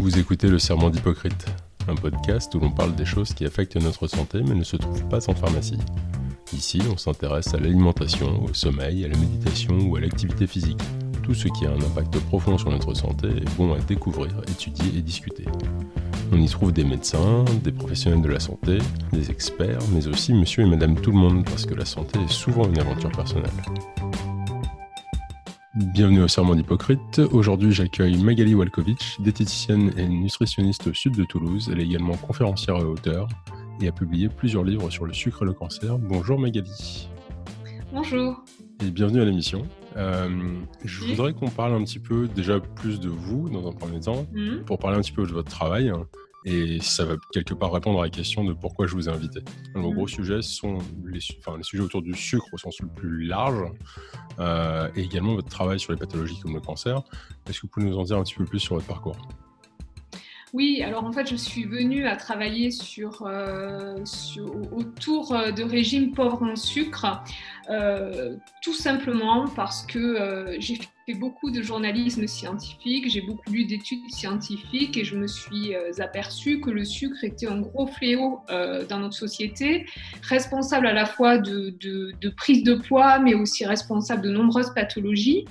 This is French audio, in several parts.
Vous écoutez Le Serment d'Hypocrite, un podcast où l'on parle des choses qui affectent notre santé mais ne se trouvent pas en pharmacie. Ici, on s'intéresse à l'alimentation, au sommeil, à la méditation ou à l'activité physique. Tout ce qui a un impact profond sur notre santé est bon à découvrir, étudier et discuter. On y trouve des médecins, des professionnels de la santé, des experts, mais aussi monsieur et madame tout le monde, parce que la santé est souvent une aventure personnelle. Bienvenue au Serment d'Hypocrite. Aujourd'hui, j'accueille Magali Walkovitch, diététicienne et nutritionniste au sud de Toulouse. Elle est également conférencière et auteur et a publié plusieurs livres sur le sucre et le cancer. Bonjour Magali. Bonjour. Et bienvenue à l'émission. Euh, je voudrais qu'on parle un petit peu déjà plus de vous dans un premier temps, Mhm. pour parler un petit peu de votre travail. Et ça va quelque part répondre à la question de pourquoi je vous ai invité. Vos Mhm. gros sujets sont les, su- enfin, les sujets autour du sucre au sens le plus large, euh, et également votre travail sur les pathologies comme le cancer. Est-ce que vous pouvez nous en dire un petit peu plus sur votre parcours? Oui, alors en fait, je suis venue à travailler sur, euh, autour euh, de régimes pauvres en sucre, euh, tout simplement parce que j'ai fait beaucoup de journalisme scientifique, j'ai beaucoup lu d'études scientifiques et je me suis aperçue que le sucre était un gros fléau dans notre société, responsable à la fois de prise de poids, mais aussi responsable de nombreuses pathologies.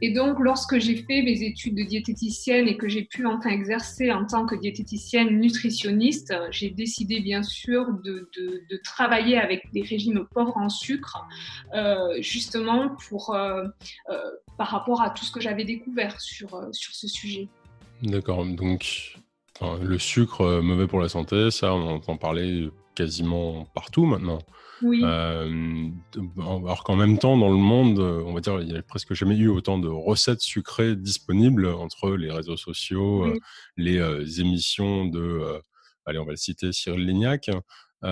Et donc, lorsque j'ai fait mes études de diététicienne et que j'ai pu enfin exercer en tant que diététicienne nutritionniste, j'ai décidé bien sûr de, travailler avec des régimes pauvres en sucre, euh, justement pour, euh, euh, par rapport à tout ce que j'avais découvert sur, sur ce sujet. D'accord, donc le sucre mauvais pour la santé, ça on entend parler quasiment partout maintenant. Oui, Euh, alors qu'en même temps, dans le monde, on va dire, il n'y a presque jamais eu autant de recettes sucrées disponibles entre les réseaux sociaux, Oui. euh, les euh, émissions de, allez, on va le citer, Cyril Lignac,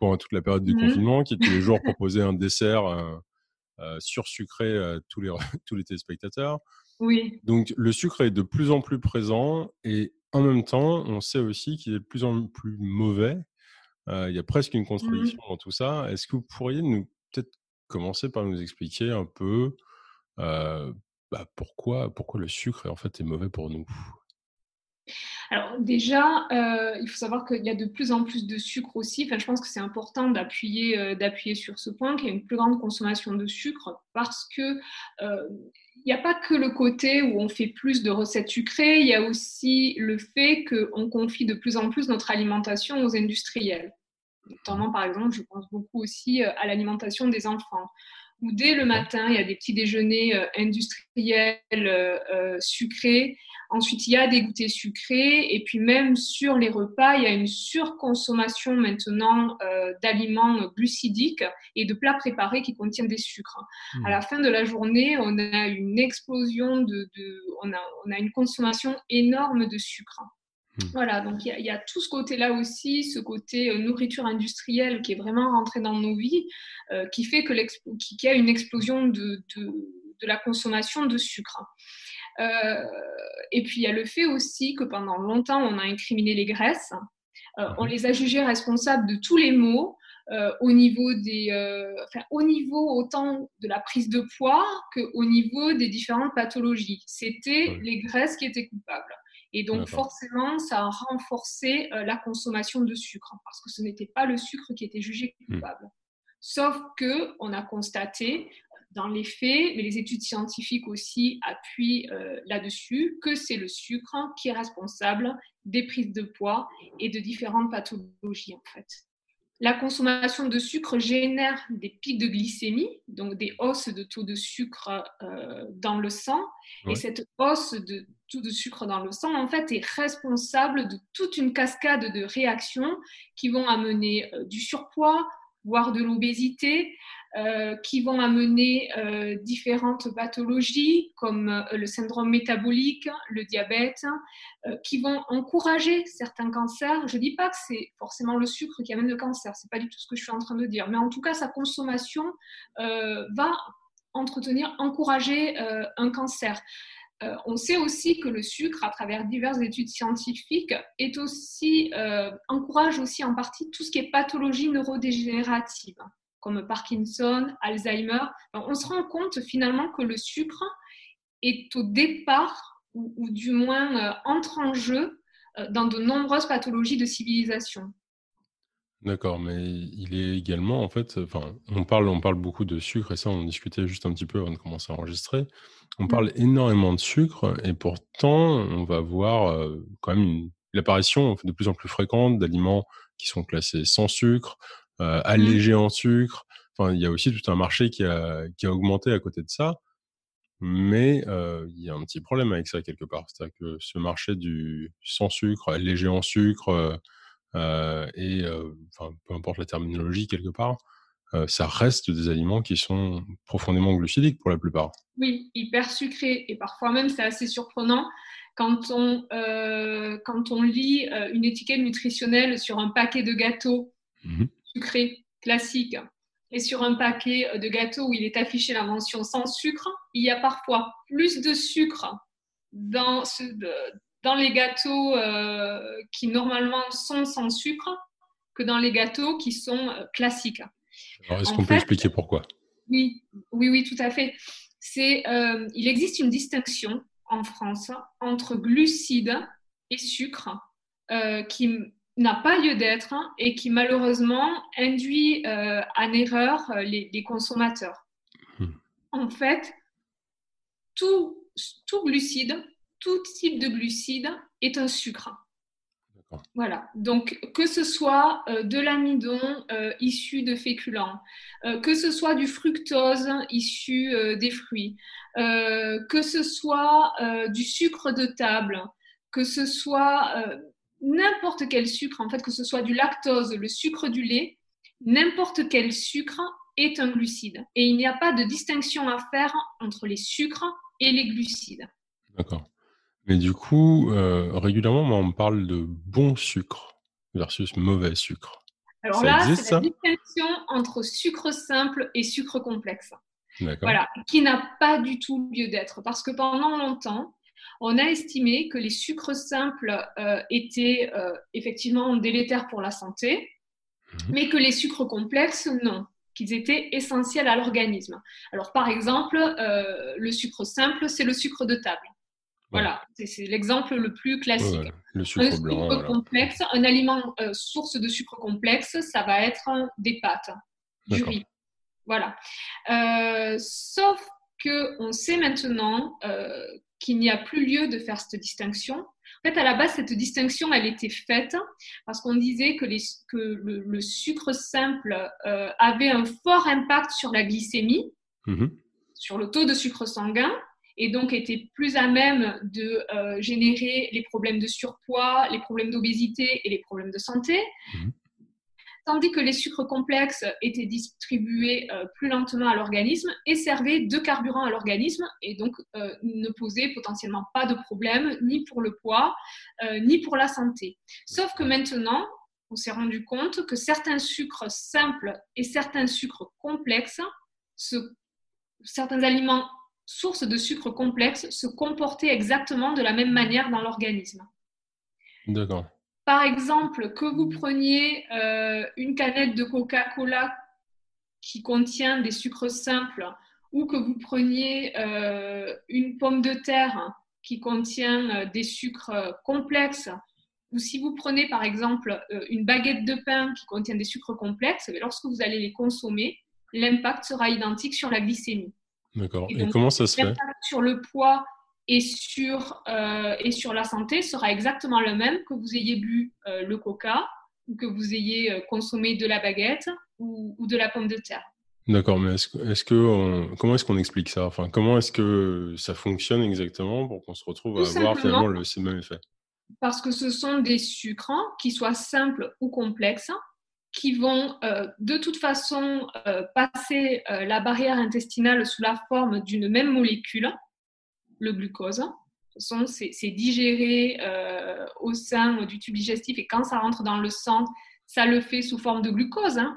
pendant toute la période du Mhm. confinement, qui tous les jours proposait un dessert sursucré à tous les, tous les téléspectateurs. oui, Donc le sucre est de plus en plus présent et en même temps, on sait aussi qu'il est de plus en plus mauvais. Euh, il y a presque une contradiction dans tout ça. Est-ce que vous pourriez nous peut-être commencer par nous expliquer un peu euh, bah, pourquoi, pourquoi le sucre en fait est mauvais pour nous? Alors déjà, euh, il faut savoir qu'il y a de plus en plus de sucre aussi. Enfin, je pense que c'est important d'appuyer euh, d'appuyer sur ce point, qu'il y a une plus grande consommation de sucre parce que euh, il n'y a pas que le côté où on fait plus de recettes sucrées, il y a aussi le fait qu'on confie de plus en plus notre alimentation aux industriels. Notamment, par exemple, je pense beaucoup aussi euh, à l'alimentation des enfants où dès le matin, il y a des petits déjeuners euh, industriels euh, euh, sucrés. Ensuite, il y a des goûters sucrés. Et puis même sur les repas, il y a une surconsommation maintenant euh, d'aliments glucidiques et de plats préparés qui contiennent des sucres. Mmh. À la fin de la journée, on a une explosion de... de on, a, on a une consommation énorme de sucre. Mm. Voilà, donc il y, a, il y, a tout ce côté-là aussi, ce côté euh, nourriture industrielle qui est vraiment rentré dans nos vies, euh, qui fait que qui, qui, a une explosion de, de, de, la consommation de sucre. Euh, et puis il y a le fait aussi que pendant longtemps, on a incriminé les graisses, euh, on les a jugées responsables de tous les maux. Euh, au niveau des, euh, enfin, au niveau autant de la prise de poids qu'au niveau des différentes pathologies. C'était les graisses qui étaient coupables. Et donc, forcément, ça a renforcé euh, la consommation de sucre, hein, parce que ce n'était pas le sucre qui était jugé Mm. coupable. Sauf que on a constaté, dans les faits, mais les études scientifiques aussi appuient euh, là-dessus, que c'est le sucre qui est responsable des prises de poids et de différentes pathologies, en fait. La consommation de sucre génère des pics de glycémie, donc des hausses de taux de sucre euh, dans le sang. Ouais. Et cette hausse de taux de sucre dans le sang, en fait, est responsable de toute une cascade de réactions qui vont amener euh, du surpoids, voire de l'obésité, euh, qui vont amener euh, différentes pathologies comme euh, le syndrome métabolique, le diabète, qui vont encourager certains cancers. Je ne dis pas que c'est forcément le sucre qui amène le cancer, c'est pas du tout ce que je suis en train de dire, mais en tout cas, sa consommation va entretenir, encourager un cancer. On sait aussi que le sucre, à travers diverses études scientifiques, encourage aussi en partie tout ce qui est pathologie neurodégénérative, comme Parkinson, Alzheimer. Alors, on se rend compte finalement que le sucre est au départ ou, du moins entre en jeu dans de nombreuses pathologies de civilisation. D'accord, mais il est également, en fait, enfin, on parle, on parle beaucoup de sucre, et ça, on discutait juste un petit peu avant de commencer à enregistrer. On mmh. parle énormément de sucre, et pourtant, on va voir quand même l'apparition de plus en plus fréquente d'aliments qui sont classés sans sucre, euh, mmh. allégés en sucre. Enfin, il y a aussi tout un marché qui a, qui a augmenté à côté de ça. Mais il y a un petit problème avec ça quelque part. C'est-à-dire que ce marché du sans sucre, allégé en sucre, euh, et enfin, peu importe la terminologie quelque part, ça reste des aliments qui sont profondément glucidiques pour la plupart. Oui, hyper sucrés et parfois même c'est assez surprenant quand on, quand on lit une étiquette nutritionnelle sur un paquet de gâteaux mmh sucrés classiques et sur un paquet de gâteaux où il est affiché la mention sans sucre, il y a parfois plus de sucre dans, ce, dans les gâteaux euh, qui normalement sont sans sucre que dans les gâteaux qui sont euh, classiques. Alors, est-ce qu'on peut expliquer pourquoi? Oui, oui, oui, tout à fait. C'est, euh, il existe une distinction en France entre glucides et sucre qui n'a pas lieu d'être et qui malheureusement induit en erreur les, les consommateurs. Hmm. En fait, tout, tout glucide tout type de glucides est un sucre. Voilà, donc que ce soit euh, de l'amidon euh, issu de féculents, euh, que ce soit du fructose issu des fruits, que ce soit du sucre de table, que ce soit n'importe quel sucre, en fait, que ce soit du lactose, le sucre du lait, n'importe quel sucre est un glucide. Et il n'y a pas de distinction à faire entre les sucres et les glucides. D'accord. Mais du coup, euh, régulièrement, on me parle de bon sucre versus mauvais sucre. Alors là, c'est la distinction entre sucre simple et sucre complexe. Voilà, qui n'a pas du tout lieu d'être. Parce que pendant longtemps, on a estimé que les sucres simples euh, étaient euh, effectivement délétères pour la santé, mhm. mais que les sucres complexes, non, qu'ils étaient essentiels à l'organisme. Alors par exemple, le sucre simple, c'est le sucre de table. Voilà, c'est l'exemple le plus classique. le sucre blanc. complexe, un aliment euh, source de sucre complexe, ça va être des pâtes, du riz. Voilà. Euh, sauf que on sait maintenant euh, qu'il n'y a plus lieu de faire cette distinction. En fait, à la base, cette distinction, elle était faite parce qu'on disait que, les, que le, sucre simple avait un fort impact sur la glycémie, mmh sur le taux de sucre sanguin, et donc était plus à même de euh, générer les problèmes de surpoids, les problèmes d'obésité et les problèmes de santé. Mhm. Tandis que les sucres complexes étaient distribués euh, plus lentement à l'organisme et servaient de carburant à l'organisme et donc euh, ne posaient potentiellement pas de problème ni pour le poids ni pour la santé. Sauf que maintenant, on s'est rendu compte que certains sucres simples et certains sucres complexes, certains aliments source de sucre complexe se comporter exactement de la même manière dans l'organisme. D'accord. Par exemple, que vous preniez euh, une canette de Coca-Cola qui contient des sucres simples ou que vous preniez euh, une pomme de terre qui contient euh, des sucres complexes, ou si vous prenez par exemple une baguette de pain qui contient des sucres complexes, eh lorsque vous allez les consommer, l'impact sera identique sur la glycémie. D'accord. Et, comment ça se fait? Sur le poids et sur, euh, et sur la santé sera exactement le même que vous ayez bu euh, le coca ou que vous ayez euh, consommé de la baguette ou, de la pomme de terre. D'accord, mais est-ce, est que comment est-ce qu'on explique ça? Enfin, comment est-ce que ça fonctionne exactement pour qu'on se retrouve à avoir finalement le même effet? Parce que ce sont des sucres, qui soient simples ou complexes, qui vont euh, de toute façon euh, passer euh, la barrière intestinale sous la forme d'une même molécule, le glucose. C'est digéré au sein du tube digestif et quand ça rentre dans le sang, ça le fait sous forme de glucose. Hein.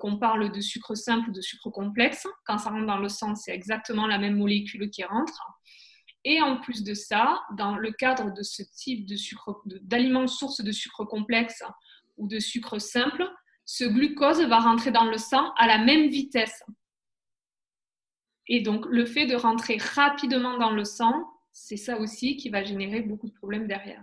qu'on parle de sucre simple ou de sucre complexe. Quand ça rentre dans le sang, c'est exactement la même molécule qui rentre. Et en plus de ça, dans le cadre de ce type d'aliments sources de sucre complexe ou de sucre simple, ce glucose va rentrer dans le sang à la même vitesse. Et donc, le fait de rentrer rapidement dans le sang, c'est ça aussi qui va générer beaucoup de problèmes derrière.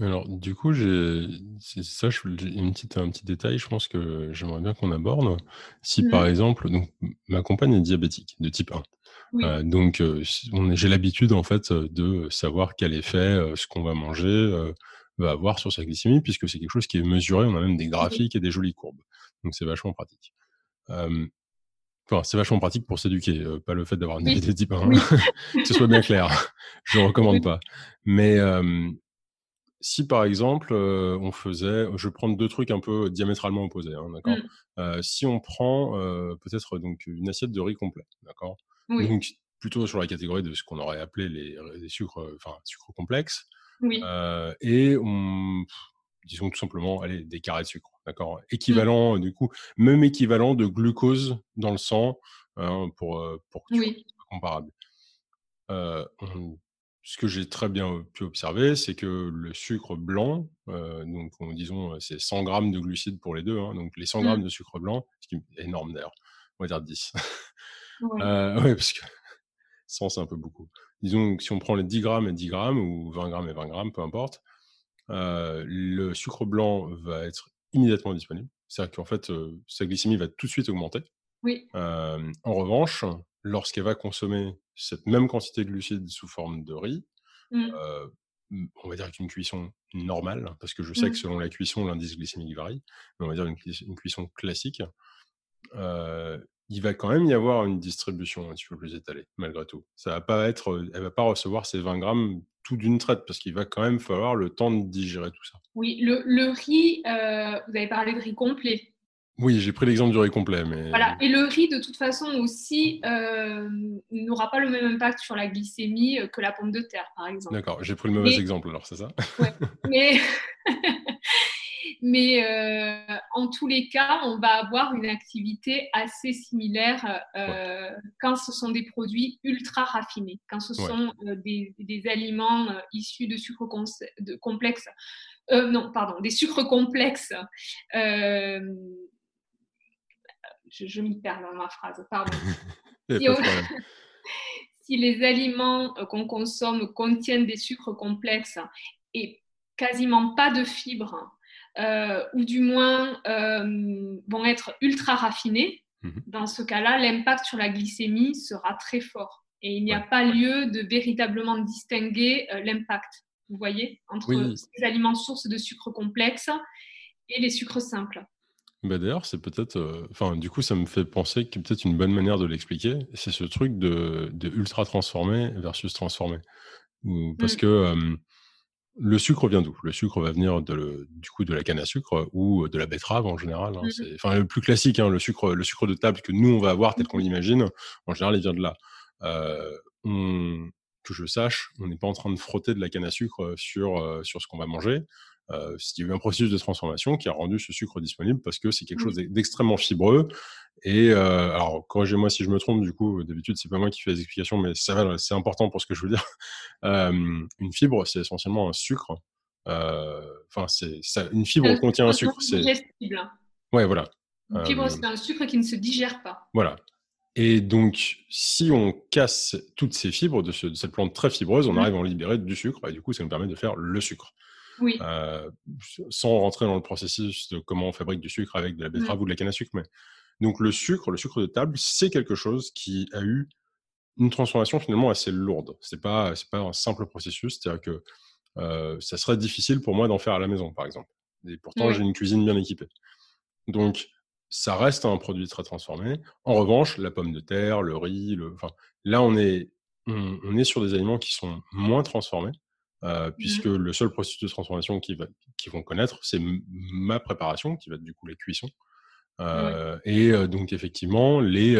Alors, du coup, j'ai ça, je, une petite, un petit détail, je pense que j'aimerais bien qu'on aborde. Si par mmh. exemple, donc, ma compagne est diabétique de type 1. Euh, donc, euh, j'ai l'habitude en fait de savoir quel effet euh, ce qu'on va manger va avoir sur sa glycémie, puisque c'est quelque chose qui est mesuré. On a même des graphiques et des jolies courbes. Donc, c'est vachement pratique. Enfin, c'est vachement pratique pour s'éduquer, pas le fait d'avoir une diabète de type 1. que ce soit bien clair. je ne recommande pas. Mais si par exemple on faisait, je vais prendre deux trucs un peu diamétralement opposés, hein, d'accord? Mmh. si on prend peut-être donc une assiette de riz complet, d'accord? Donc plutôt sur la catégorie de ce qu'on aurait appelé les, sucres, enfin sucres complexes. Oui. et on, disons tout simplement, allez, des carrés de sucre, d'accord. Mmh. Équivalent du coup, même équivalent de glucose dans le sang hein, pour pour que oui. soit comparable. On, ce que j'ai très bien pu observer, c'est que le sucre blanc, euh, donc disons c'est 100 grammes de glucides pour les deux, hein, donc les 100 grammes mmh. de sucre blanc, ce qui est énorme d'ailleurs, on va dire 10. Oui, euh, parce que 100 c'est un peu beaucoup. Disons que si on prend les 10 grammes et 10 grammes, ou 20 grammes et 20 grammes, peu importe, le sucre blanc va être immédiatement disponible. C'est-à-dire qu'en fait, sa glycémie va tout de suite augmenter. Oui. en revanche, lorsqu'elle va consommer cette même quantité de glucides sous forme de riz, mmh. on va dire qu'une cuisson normale, parce que je sais que mmh. selon la cuisson, l'indice glycémique varie, mais on va dire une, cuisson classique, il va quand même y avoir une distribution un petit peu plus étalée, malgré tout. Ça va pas être, elle va pas recevoir ces 20 grammes tout d'une traite, parce qu'il va quand même falloir le temps de digérer tout ça. Oui, le, le riz, vous avez parlé de riz complet. Oui, j'ai pris l'exemple du riz complet. Mais... Voilà. Et le riz, de toute façon, aussi, euh, n'aura pas le même impact sur la glycémie euh, que la pomme de terre, par exemple. D'accord, j'ai pris le mauvais exemple, alors, c'est ça? Ouais. Mais, mais euh, en tous les cas, on va avoir une activité assez similaire quand ce sont des produits ultra raffinés, quand ce sont des, des, aliments issus de sucres complexes. non, pardon, des sucres complexes je, m'y perds dans ma phrase, pardon. si, les aliments euh, qu'on consomme contiennent des sucres complexes et quasiment pas de fibres, euh, ou du moins euh, vont être ultra raffinés, mhm. dans ce cas-là, l'impact sur la glycémie sera très fort. Et il n'y a pas lieu de véritablement distinguer l'impact, vous voyez, entre les aliments sources de sucres complexes et les sucres simples. Bah d'ailleurs, c'est peut-être. Euh, enfin, du coup, ça me fait penser que peut-être une bonne manière de l'expliquer, c'est ce truc de, de, ultra transformé versus transformé. parce mmh. que le sucre vient d'où? Le sucre va venir de, du coup de la canne à sucre ou de la betterave en général. Hein, mmh enfin, le plus classique, hein, le sucre, le sucre de table que nous on va avoir tel qu'on mmh l'imagine. En général, il vient de là. Euh, que je sache, on n'est pas en train de frotter de la canne à sucre sur euh, sur ce qu'on va manger euh, il y a eu un processus de transformation qui a rendu ce sucre disponible parce que c'est quelque chose d'extrêmement fibreux. Et euh, alors, corrigez-moi si je me trompe, du coup, d'habitude, c'est pas moi qui fais les explications, mais c'est important pour ce que je veux dire. Euh, une fibre, c'est essentiellement un sucre. Euh, enfin, c'est une fibre contient un sucre. C'est digestible. Ouais, voilà. Une fibre, c'est un sucre qui ne se digère pas. Voilà. Et donc, si on casse toutes ces fibres de, de cette plante très fibreuse, on mmh. arrive à en libérer du sucre, et du coup, ça nous permet de faire le sucre. Oui. Euh, sans rentrer dans le processus de comment on fabrique du sucre avec de la betterave mmh. ou de la canne à sucre. Mais... Donc le sucre, le sucre de table, c'est quelque chose qui a eu une transformation finalement assez lourde. C'est pas c'est pas un simple processus, c'est-à-dire que euh, ça serait difficile pour moi d'en faire à la maison, par exemple. Et pourtant, j'ai une cuisine bien équipée. Donc, ça reste un produit très transformé. En revanche, la pomme de terre, le riz, le... Enfin, là, on est, on est sur des aliments qui sont moins transformés, euh, mmh puisque le seul processus de transformation qu'ils vont connaître, c'est ma préparation, qui va être du coup la cuisson. Euh, et euh, donc effectivement, les,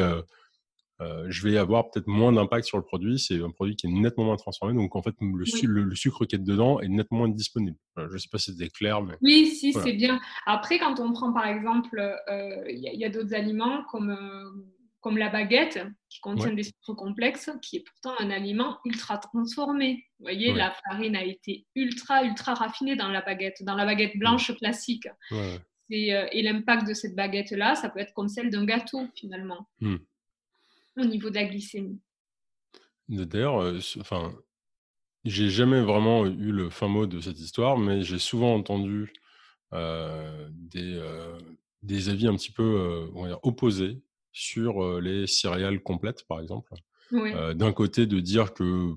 je vais avoir peut-être moins d'impact sur le produit. C'est un produit qui est nettement moins transformé, donc en fait le, sucre qui est dedans est nettement moins disponible. je ne sais pas si c'était clair, mais oui, si c'est bien. Après, quand on prend par exemple, il y a, d'autres aliments comme comme la baguette, qui contient des sucres complexes, qui est pourtant un aliment ultra transformé. Vous voyez, la farine a été ultra, ultra raffinée dans la baguette, dans la baguette blanche classique. Euh, et l'impact de cette baguette-là, ça peut être comme celle d'un gâteau, finalement, hmm. au niveau de la glycémie. D'ailleurs, euh, enfin, j'ai jamais vraiment eu le fin mot de cette histoire, mais j'ai souvent entendu des, des avis un petit peu opposés sur les céréales complètes, par exemple. D'un côté, de dire que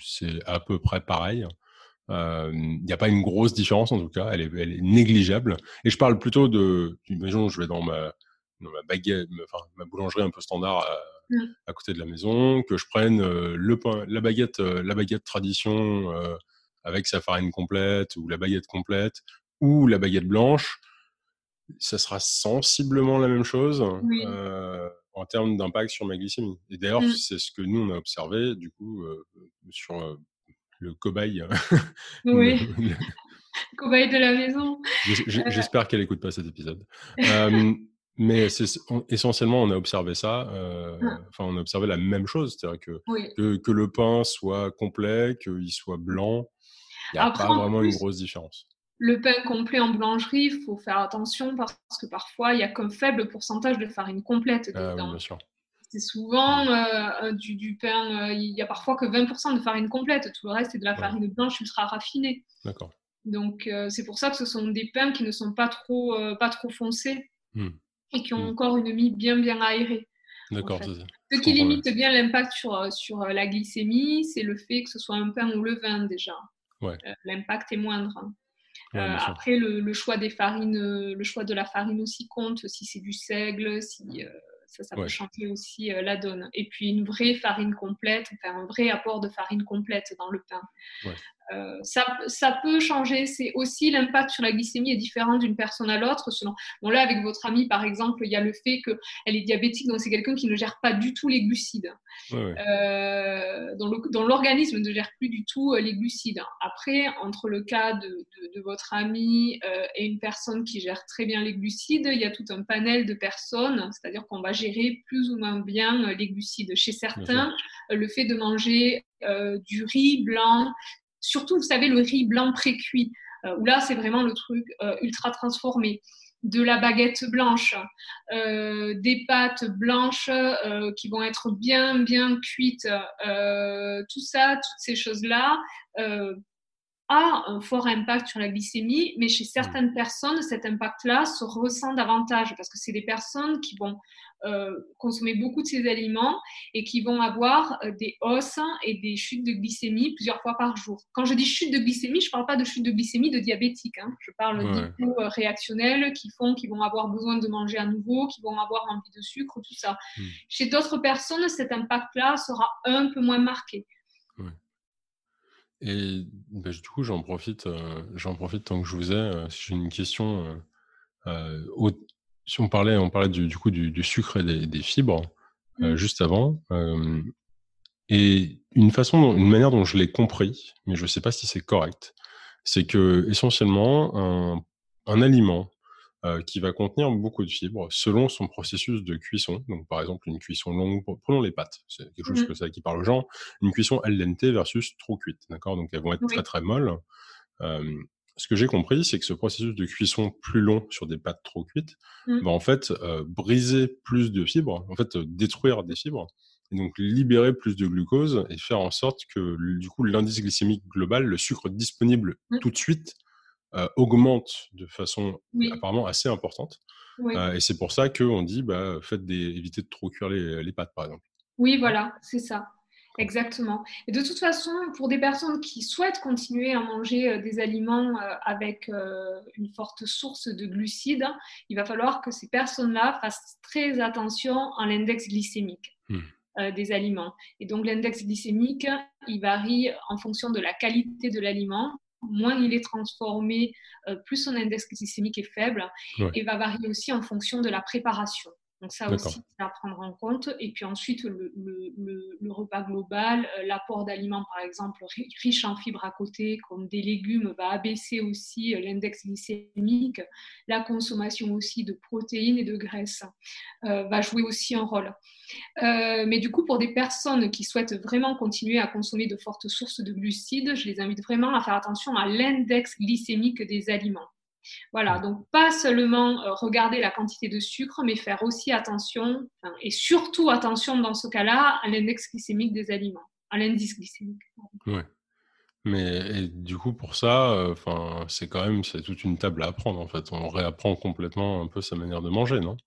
c'est à peu près pareil. Il n'y a pas une grosse différence en tout cas, elle est, elle est négligeable. Et je parle plutôt de, imaginons, je vais dans ma, dans ma baguette, enfin, ma boulangerie un peu standard mmh. à, côté de la maison, que je prenne le pain, la baguette, la baguette tradition avec sa farine complète ou la baguette complète ou la baguette blanche, ça sera sensiblement la même chose en termes d'impact sur ma glycémie. Et d'ailleurs, mmh. c'est ce que nous on a observé du coup sur le cobaye. Oui. cobaye de la maison. J'espère qu'elle n'écoute pas cet épisode. mais essentiellement, on a observé ça. Ah. Enfin, on a observé la même chose, c'est-à-dire que, que, le pain soit complet, qu'il soit blanc. Il n'y a pas vraiment une grosse différence. Le pain complet en boulangerie, il faut faire attention parce que parfois, il y a qu'un faible pourcentage de farine complète ah dedans. C'est souvent euh, du, pain, euh, il y a parfois que 20% de farine complète, tout le reste est de la farine blanche ultra raffinée. D'accord. Donc euh, c'est pour ça que ce sont des pains qui ne sont pas trop, pas trop foncés hmm. et qui ont hmm. encore une mie bien bien aérée. D'accord. Ce qui limite bien l'impact sur, sur la glycémie, c'est le fait que ce soit un pain ou le vin déjà. Ouais. l'impact est moindre. Après, le, choix des farines, le choix de la farine aussi compte, si c'est du seigle, si, ça, ça peut changer aussi euh, la donne. Et puis une vraie farine complète, enfin un vrai apport de farine complète dans le pain. Euh, ça, ça, peut changer. C'est aussi l'impact sur la glycémie est différent d'une personne à l'autre. Selon, bon là avec votre amie par exemple, il y a le fait qu'elle est diabétique, donc c'est quelqu'un qui ne gère pas du tout les glucides, euh, dont l'organisme ne gère plus du tout euh, les glucides. Après, entre le cas de, de, votre amie et une personne qui gère très bien les glucides, il y a tout un panel de personnes, c'est-à-dire qu'on va gérer plus ou moins bien les glucides. Chez certains, le fait de manger du riz blanc, Surtout, vous savez, le riz blanc pré-cuit, euh, où là, c'est vraiment le truc euh, ultra transformé. De la baguette blanche, euh, des pâtes blanches qui vont être bien, bien cuites. tout ça, toutes ces choses-là, a un fort impact sur la glycémie, mais chez certaines personnes, cet impact-là se ressent davantage parce que c'est des personnes qui vont euh, consommer beaucoup de ces aliments et qui vont avoir euh, des hausses et des chutes de glycémie plusieurs fois par jour. Quand je dis chute de glycémie, je ne parle pas de chute de glycémie de diabétique. Hein. Je parle ouais. réactionnels qui font qu'ils vont avoir besoin de manger à nouveau, qui vont avoir envie de sucre, tout ça. Hmm. Chez d'autres personnes, cet impact-là sera un peu moins marqué. Et bah, du coup, j'en profite, euh, j'en profite tant que je vous ai. Euh, j'ai une question. Euh, si on parlait, on parlait du, coup du, sucre et des, fibres mmh. juste avant. et une façon, une manière dont je l'ai compris, mais je ne sais pas si c'est correct, c'est que essentiellement un, un aliment euh, qui va contenir beaucoup de fibres selon son processus de cuisson. Donc, par exemple, une cuisson longue, prenons les pâtes, c'est quelque chose mmh que ça, qui parle aux gens, une cuisson al dente versus trop cuite, d'accord? Donc, elles vont être très très molles. Euh, ce que j'ai compris, c'est que ce processus de cuisson plus long sur des pâtes trop cuites mmh. va en fait euh, briser plus de fibres, en fait détruire des fibres, et donc libérer plus de glucose et faire en sorte que du coup l'indice glycémique global, le sucre disponible mmh. tout de suite, euh, augmente de façon apparemment assez importante. Euh, et c'est pour ça qu'on dit, bah, faites des, évitez de trop cuire les, pâtes, par exemple. Oui, voilà, c'est ça. Exactement. Et de toute façon, pour des personnes qui souhaitent continuer à manger euh, des aliments avec une forte source de glucides, il va falloir que ces personnes-là fassent très attention à l'index glycémique. Hmm. des aliments. Et donc l'index glycémique, il varie en fonction de la qualité de l'aliment moins il est transformé, euh, plus son index glycémique est faible et va varier aussi en fonction de la préparation. Donc ça aussi, c'est à prendre en compte. Et puis ensuite, le, repas global, euh, l'apport d'aliments, par exemple, riches en fibres à côté, comme des légumes, va abaisser aussi euh, l'index glycémique. La consommation aussi de protéines et de graisses va jouer aussi un rôle. Euh, mais du coup, pour des personnes qui souhaitent vraiment continuer à consommer de fortes sources de glucides, je les invite vraiment à faire attention à l'index glycémique des aliments. Voilà, donc pas seulement euh, regarder la quantité de sucre, mais faire aussi attention, et surtout attention dans ce cas-là, à l'index glycémique des aliments, à l'indice glycémique. Ouais. Mais du coup, pour ça, enfin, c'est quand même c'est toute une table à apprendre en fait. On réapprend complètement un peu sa manière de manger, non?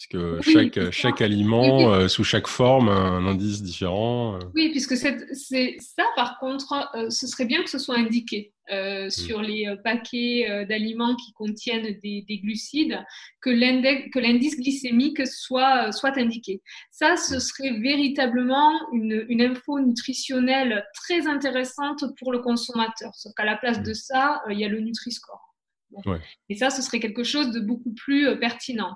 Parce que chaque, chaque aliment, euh, sous chaque forme, a un indice différent. Euh. Oui, puisque c'est ça, par contre, euh, ce serait bien que ce soit indiqué mmh. sur les paquets d'aliments qui contiennent des, glucides, que l'indice glycémique soit, soit indiqué. Ça, ce mmh. serait véritablement une, une info nutritionnelle très intéressante pour le consommateur. Sauf qu'à la place de mmh. ça, il y a le Nutri-Score. Et ça, ce serait quelque chose de beaucoup plus euh, pertinent.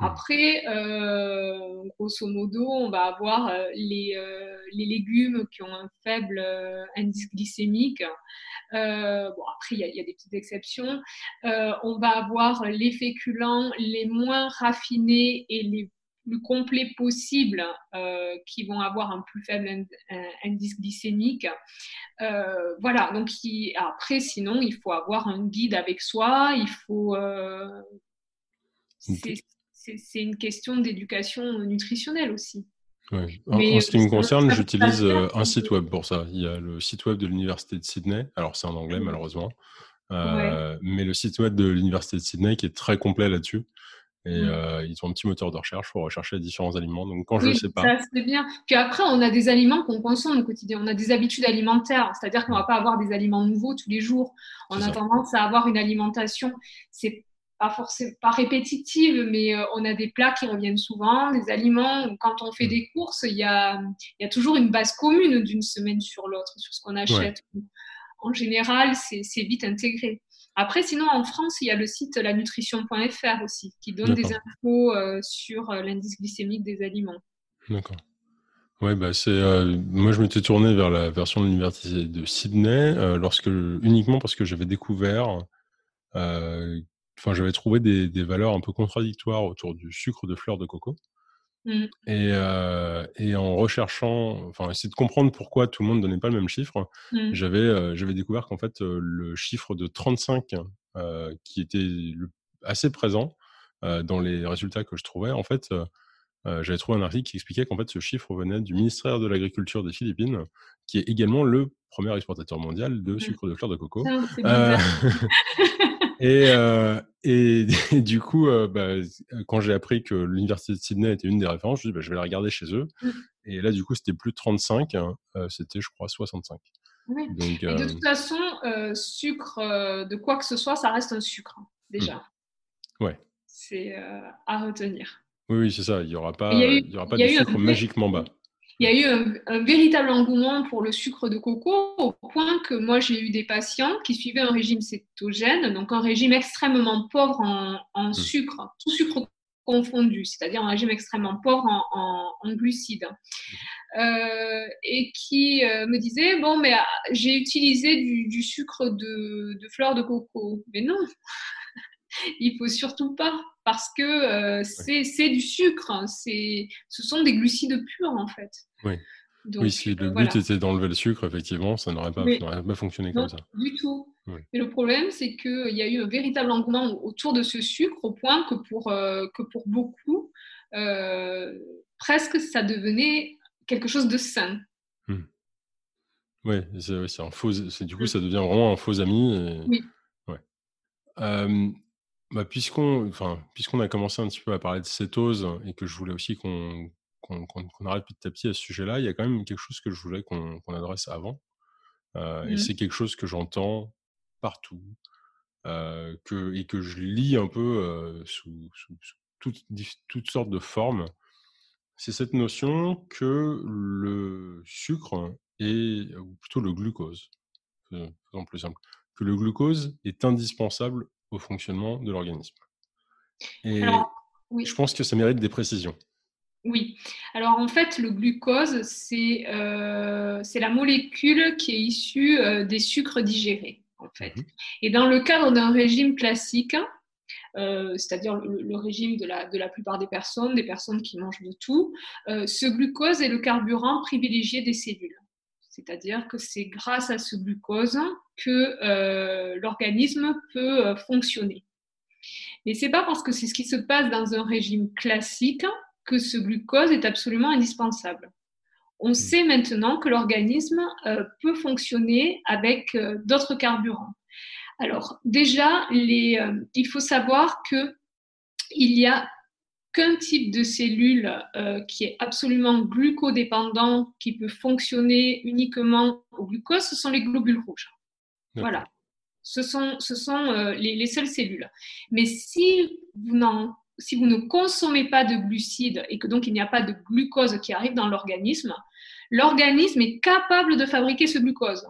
Mmh. Après, euh, grosso modo, on va avoir euh, les, les, légumes qui ont un faible indice glycémique. bon, après, il y, y, a des petites exceptions. on va avoir les féculents les moins raffinés et les plus complets possibles euh, qui vont avoir un plus faible indice glycémique. Euh, voilà, donc après, sinon, il faut avoir un guide avec soi, il faut... Euh, c'est une question d'éducation nutritionnelle aussi. En, ce qui me concerne, j'utilise un site web pour ça. Il y a le site web de l'Université de Sydney. Alors, c'est en anglais, malheureusement. Mais le site web de l'Université de Sydney qui est très complet là-dessus. Et mmh. euh, ils ont un petit moteur de recherche pour rechercher les différents aliments. Donc quand je ne sais pas. Ça, c'est bien. Puis après, on a des aliments qu'on consomme au quotidien. On a des habitudes alimentaires. C'est-à-dire qu'on ne va pas avoir des aliments nouveaux tous les jours. On a tendance à avoir une alimentation. C'est pas forcément pas répétitive, mais euh, on a des plats qui reviennent souvent, des aliments. Quand on fait mmh. des courses, il y a, y a toujours une base commune d'une semaine sur l'autre sur ce qu'on achète. En général, c'est vite intégré. Après, sinon, en France, il y a le site lanutrition.fr aussi, qui donne des infos euh, sur euh, l'indice glycémique des aliments. D'accord. Ouais, bah c'est. Euh, moi, je m'étais tourné vers la version de l'université de Sydney, lorsque uniquement parce que j'avais découvert, enfin, j'avais trouvé des, des, valeurs un peu contradictoires autour du sucre de fleur de coco. Mmh. Et, euh, et, en recherchant, enfin, essayer de comprendre pourquoi tout le monde ne donnait pas le même chiffre, mmh. j'avais, euh, j'avais découvert qu'en fait, euh, le chiffre de 35 qui était assez présent dans les résultats que je trouvais, en fait, j'avais trouvé un article qui expliquait qu'en fait, ce chiffre venait du ministère de l'Agriculture des Philippines, qui est également le premier exportateur mondial de mmh. sucre de fleur de coco. Euh, et, et, du coup, euh, bah, quand j'ai appris que l'université de Sydney était une des références, je me suis dit, bah, je vais la regarder chez eux. Mmh. Et là, du coup, c'était plus de 35, hein, euh, c'était, je crois, 65. Oui. Donc, et de toute façon, sucre de quoi que ce soit, ça reste un sucre, hein, déjà. Mmh. Ouais. C'est à retenir. Oui, oui c'est ça. Il n'y aura pas, il y aura pas de sucre magiquement bas il y a eu un, véritable engouement pour le sucre de coco au point que moi j'ai eu des patients qui suivaient un régime cétogène, donc un régime extrêmement pauvre en, mmh. sucre, tout sucre confondu, c'est-à-dire un régime extrêmement pauvre en, glucides. Euh, et qui euh, me disaient bon mais ah, j'ai utilisé du, sucre de, de fleurs de coco mais non il faut surtout pas parce que euh, c'est du sucre, hein, ce sont des glucides purs en fait. Oui. oui, si le but était d'enlever le sucre, effectivement, ça n'aurait pas, pas, fonctionné comme ça. Du tout. Et le problème, c'est qu'il y a eu un véritable engouement autour de ce sucre au point que pour, euh, que pour beaucoup, euh, presque ça devenait quelque chose de sain. Hmm. Oui, c'est un faux. Du coup, ça devient vraiment un faux ami. Oui. Ouais. Bah, puisqu'on enfin, puisqu'on a commencé un petit peu à parler de cétose et que je voulais aussi qu'on qu'on arrête petit à petit à ce sujet-là, il y a quand même quelque chose que je voulais qu'on adresse avant. Euh, et mmh. c'est quelque chose que j'entends partout euh, que, et que je lis un peu euh, sous, sous, toutes, toutes, sortes de formes. C'est cette notion que le sucre est, ou plutôt le glucose, faisons plus simple, que le glucose est indispensable au fonctionnement de l'organisme. Et je pense que ça mérite des précisions. Oui. Alors en fait, le glucose, c'est euh, la molécule qui est issue euh, des sucres digérés. En fait. Mhm. Et dans le cadre d'un régime classique, euh, c'est-à-dire le, régime de la, de la, plupart des personnes, des personnes qui mangent de tout, euh, ce glucose est le carburant privilégié des cellules. C'est-à-dire que c'est grâce à ce glucose que euh, l'organisme peut euh, fonctionner. Mais ce n'est pas parce que c'est ce qui se passe dans un régime classique que ce glucose est absolument indispensable. on sait maintenant que l'organisme peut fonctionner avec d'autres carburants. Alors déjà, il faut savoir que il y a qu'un type de cellule euh, qui est absolument glucodépendant, qui peut fonctionner uniquement au glucose, ce sont les globules rouges. Voilà. Ce sont, ce sont euh, les, seules cellules. Mais si vous, si vous ne consommez pas de glucides et que donc il n'y a pas de glucose qui arrive dans l'organisme, l'organisme est capable de fabriquer ce glucose.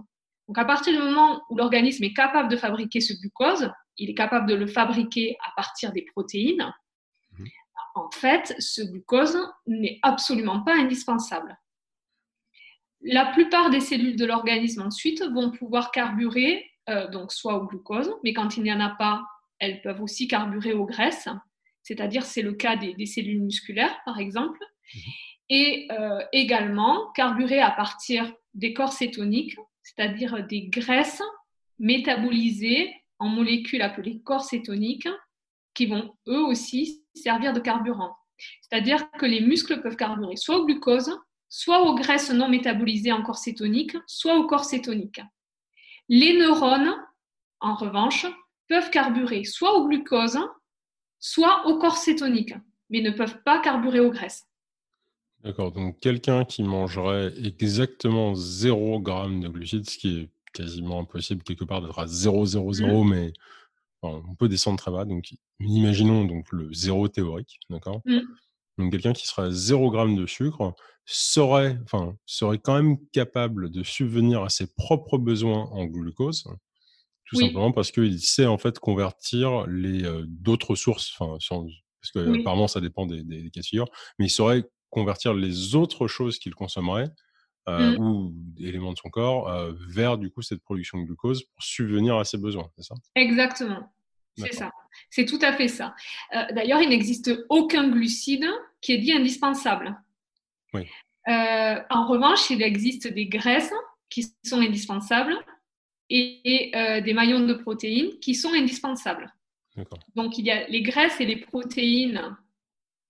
Donc à partir du moment où l'organisme est capable de fabriquer ce glucose, il est capable de le fabriquer à partir des protéines en fait, ce glucose n'est absolument pas indispensable. La plupart des cellules de l'organisme ensuite vont pouvoir carburer, euh, donc soit au glucose, mais quand il n'y en a pas, elles peuvent aussi carburer aux graisses, c'est-à-dire c'est le cas des, cellules musculaires par exemple, mhm. et euh, également carburer à partir des corps cétoniques, c'est-à-dire des graisses métabolisées en molécules appelées corps cétoniques, qui vont eux aussi servir de carburant. C'est-à-dire que les muscles peuvent carburer soit au glucose, soit aux graisses non métabolisées en corps cétonique, soit au corps cétonique. Les neurones, en revanche, peuvent carburer soit au glucose, soit au corps cétonique, mais ne peuvent pas carburer aux graisses. D'accord, donc quelqu'un qui mangerait exactement 0 g de glucides, ce qui est quasiment impossible quelque part d'être à 0,00, mmh. mais on peut descendre très bas. Donc, imaginons donc le zéro théorique, d'accord? Mmh. Donc, quelqu'un qui serait à 0 g de sucre serait, enfin, serait quand même capable de subvenir à ses propres besoins en glucose, tout simplement parce qu'il sait en fait convertir les d'autres sources, enfin, parce que apparemment ça dépend des, des, cas de figure, mais il saurait convertir les autres choses qu'il consommerait euh, mmh. ou éléments de son corps euh, vers du coup cette production de glucose pour subvenir à ses besoins, c'est ça? Exactement, c'est ça. C'est tout à fait ça. Euh, d'ailleurs, il n'existe aucun glucide qui est dit indispensable. Oui. en revanche, il existe des graisses qui sont indispensables et, des maillons de protéines qui sont indispensables. Donc, il y a les graisses et les protéines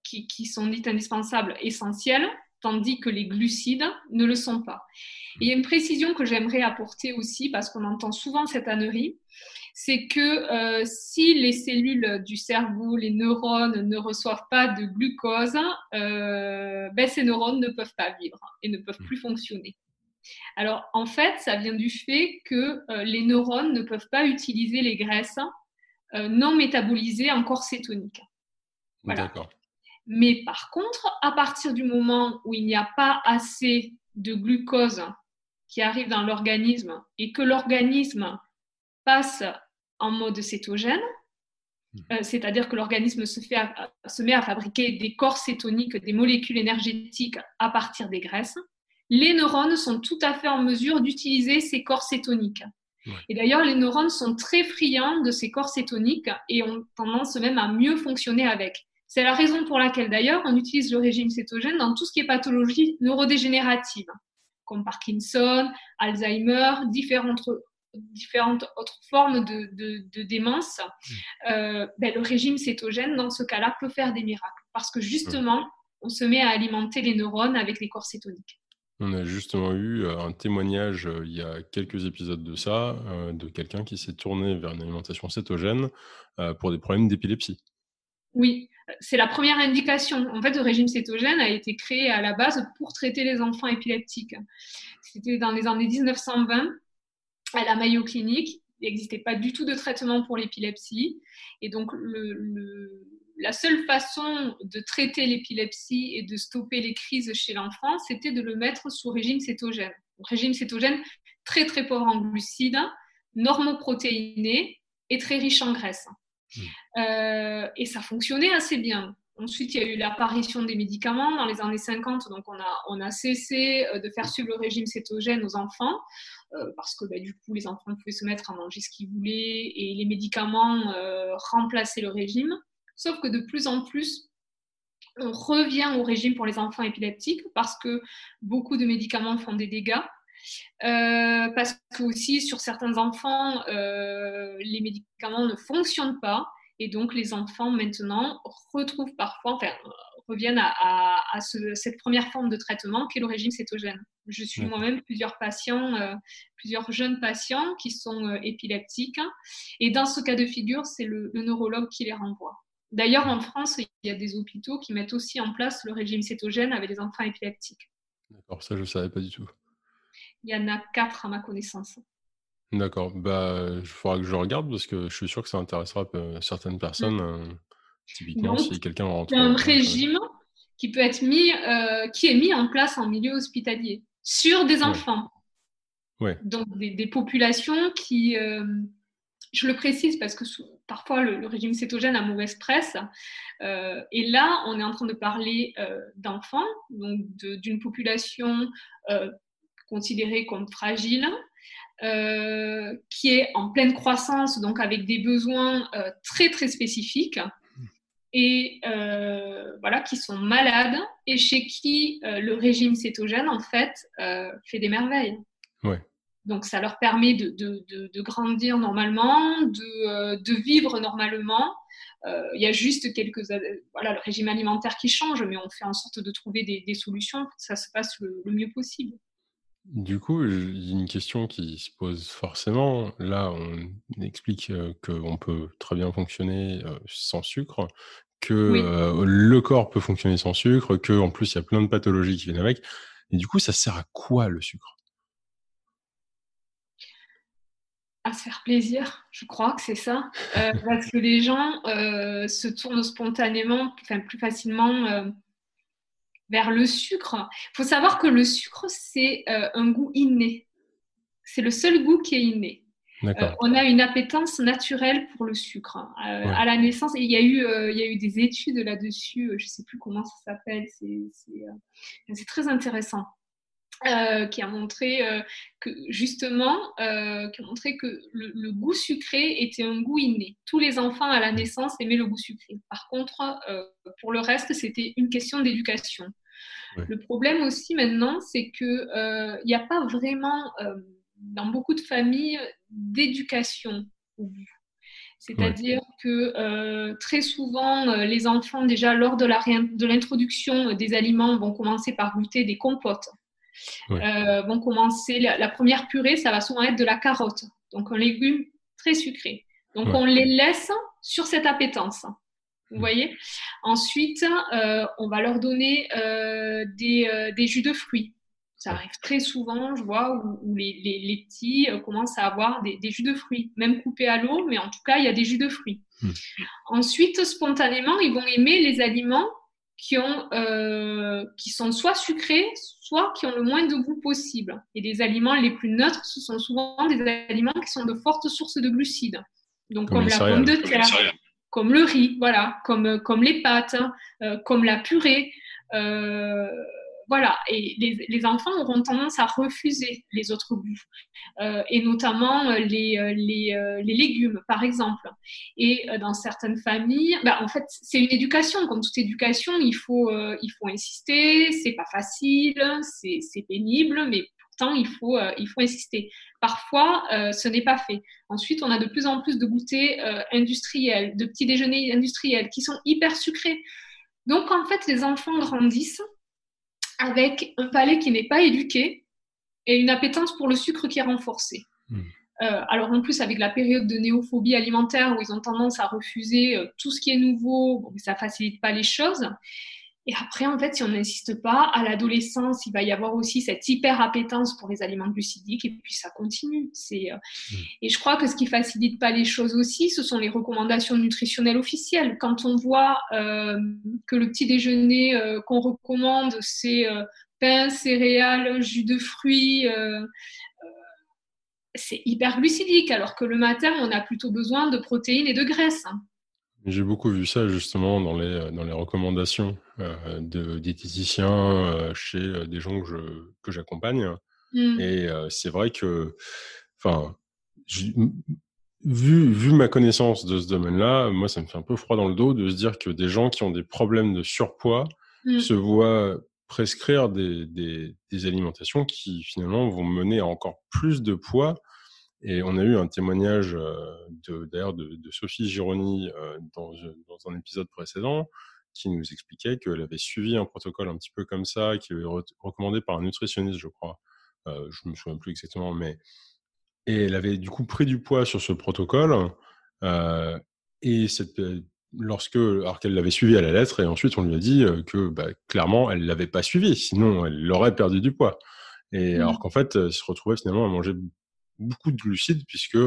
qui, qui sont dites indispensables, essentielles, tandis que les glucides ne le sont pas. il y a une précision que j'aimerais apporter aussi, parce qu'on entend souvent cette ânerie, c'est que euh, si les cellules du cerveau, les neurones ne reçoivent pas de glucose, euh, ben, ces neurones ne peuvent pas vivre et ne peuvent plus fonctionner. Alors en fait, ça vient du fait que euh, les neurones ne peuvent pas utiliser les graisses non métabolisées en corps cétonique. Voilà. Mais par contre, à partir du moment où il n'y a pas assez de glucose qui arrive dans l'organisme et que l'organisme passe en mode cétogène, mmh. euh, c'est-à-dire que l'organisme se, se, met à fabriquer des corps cétoniques, des molécules énergétiques à partir des graisses, les neurones sont tout à fait en mesure d'utiliser ces corps cétoniques. Et d'ailleurs, les neurones sont très friands de ces corps cétoniques et ont tendance même à mieux fonctionner avec. C'est la raison pour laquelle d'ailleurs on utilise le régime cétogène dans tout ce qui est pathologie neurodégénérative, comme Parkinson, Alzheimer, différentes, différentes autres formes de, démence. Hmm. Euh, ben, le régime cétogène, dans ce cas-là, peut faire des miracles parce que justement, on se met à alimenter les neurones avec les corps cétoniques. On a justement eu euh, un témoignage euh, il y a quelques épisodes de ça, de quelqu'un qui s'est tourné vers une alimentation cétogène pour des problèmes d'épilepsie. Oui, c'est la première indication. En fait, le régime cétogène a été créé à la base pour traiter les enfants épileptiques. C'était dans les années 1920 à la Mayo Clinic. Il n'existait pas du tout de traitement pour l'épilepsie. Et donc, la seule façon de traiter l'épilepsie et de stopper les crises chez l'enfant, c'était de le mettre sous régime cétogène. régime cétogène très très pauvre en glucides, normoprotéiné et très riche en graisse. Mm. Euh, et ça fonctionnait assez bien. Ensuite, il y a eu l'apparition des médicaments dans les années 50, donc on a, on a cessé euh, de faire suivre le régime cétogène aux enfants, euh, parce que bah, du coup, les enfants pouvaient se mettre à manger ce qu'ils voulaient et les médicaments remplaçaient le régime. Sauf que de plus en plus, on revient au régime pour les enfants épileptiques, parce que beaucoup de médicaments font des dégâts. Euh, parce que aussi sur certains enfants, euh, les médicaments ne fonctionnent pas et donc les enfants maintenant retrouvent parfois, enfin reviennent à, cette première forme de traitement qui est le régime cétogène. Je suis moi-même plusieurs patients, euh, plusieurs jeunes patients qui sont épileptiques. Et dans ce cas de figure, c'est le, neurologue qui les renvoie. D'ailleurs, en France, il y a des hôpitaux qui mettent aussi en place le régime cétogène avec les enfants épileptiques. D'accord, ça je ne savais pas du tout. Il y en a quatre à ma connaissance. D'accord, bah, il faudra que je regarde parce que je suis sûr que ça intéressera euh, certaines personnes. Mmh. typiquement, si quelqu'un rentre. un régime qui peut être mis, qui est mis en place en milieu hospitalier sur des enfants. Donc des, populations qui, euh, je le précise parce que parfois le, régime cétogène a mauvaise presse. Euh, et là, on est en train de parler euh, d'enfants, donc d'une population considérée comme fragile, qui est en pleine croissance, donc avec des besoins très très spécifiques et euh, voilà, qui sont malades et chez qui euh, le régime cétogène, en fait, euh, fait des merveilles. Ouais. Donc, ça leur permet de, de, de, grandir normalement, de, vivre normalement. Il y a juste quelques. Voilà, le régime alimentaire qui change, mais on fait en sorte de trouver des, des solutions pour que ça se passe le, le mieux possible. Du coup, il y a une question qui se pose forcément. Là, on explique qu'on peut très bien fonctionner sans sucre, que le corps peut fonctionner sans sucre, que en plus il y a plein de pathologies qui viennent avec. Et du coup, ça sert à quoi le sucre? À se faire plaisir, je crois que c'est ça. parce que les gens se tournent spontanément, enfin plus facilement vers le sucre. Il faut savoir que le sucre, c'est euh, un goût inné. C'est le seul goût qui est inné. Euh, on a une appétence naturelle pour le sucre. Euh, à la naissance, il y a eu, il y a eu des études là-dessus, je ne sais plus comment ça s'appelle, c'est très intéressant. Qui a montré que justement, qui a montré que le, le, goût sucré était un goût inné. Tous les enfants à la naissance aimaient le goût sucré. Par contre, pour le reste, c'était une question d'éducation. Le problème aussi maintenant, c'est qu'il euh, n'y a pas vraiment, euh, dans beaucoup de familles, d'éducation C'est-à-dire que euh, très souvent, les enfants, déjà lors de l'introduction des aliments, vont commencer par goûter des compotes. Vont commencer, la, première purée, ça va souvent être de la carotte, donc un légume très sucré. Donc on les laisse sur cette appétence. Vous voyez Ensuite, euh, on va leur donner euh, euh, des, jus de fruits. Ça arrive très souvent, je vois, où, les, petits commencent à avoir des, jus de fruits, même coupés à l'eau, mais en tout cas, il y a des jus de fruits. Hmm. Ensuite, spontanément, ils vont aimer les aliments qui, ont, qui sont soit sucrés, soit qui ont le moins de goût possible. Et les aliments les plus neutres, ce sont souvent des aliments qui sont de fortes sources de glucides. Donc, comme, la pomme de terre, comme le riz, voilà, comme, euh, comme les pâtes, hein, euh, comme la purée. Euh, voilà, et les, enfants auront tendance à refuser les autres goûts, et notamment les, les, légumes, par exemple. Et dans certaines familles, bah, en fait, c'est une éducation. Comme toute éducation, il faut, il faut insister, c'est pas facile, c'est pénible, mais il faut, euh, il faut insister. Parfois, euh, ce n'est pas fait. Ensuite, on a de plus en plus de goûters euh, industriels, de petits déjeuners industriels qui sont hyper sucrés. Donc, en fait, les enfants grandissent avec un palais qui n'est pas éduqué et une appétence pour le sucre qui est renforcée. Hmm. alors en plus avec la période de néophobie alimentaire où ils ont tendance à refuser tout ce qui est nouveau, bon, ça facilite pas les choses. Et après, en fait, si on n'insiste pas, à l'adolescence, il va y avoir aussi cette hyper appétence pour les aliments glucidiques et puis ça continue. C'est, euh, mm. Et je crois que ce qui facilite pas les choses aussi, ce sont les recommandations nutritionnelles officielles. Quand on voit euh, que le petit déjeuner euh, qu'on recommande, c'est pain, céréales, jus de fruits, c'est hyper glucidique, alors que le matin, on a plutôt besoin de protéines et de graisses. J'ai beaucoup vu ça justement dans les, dans les recommandations euh, de diététiciens euh, chez euh, des gens que, je, que j'accompagne. Mmh. Et c'est vrai que, enfin, vu, vu ma connaissance de ce domaine-là, moi, ça me fait un peu froid dans le dos de se dire que des gens qui ont des problèmes de surpoids mmh. se voient prescrire des, des, des, alimentations qui finalement vont mener à encore plus de poids et on a eu un témoignage euh, d'ailleurs de, de, Sophie Gironi euh, dans, dans, un épisode précédent qui nous expliquait qu'elle avait suivi un protocole un petit peu comme ça, qui avait recommandé par un nutritionniste, je crois. Euh, je me souviens plus exactement, mais et elle avait du coup pris du poids sur ce protocole. Euh, et cette, lorsque, alors qu'elle l'avait suivi à la lettre, et ensuite on lui a dit que bah, clairement elle l'avait pas suivi, sinon elle aurait perdu du poids. Et mmh. alors qu'en fait, elle se retrouvait finalement à manger beaucoup de glucides puisque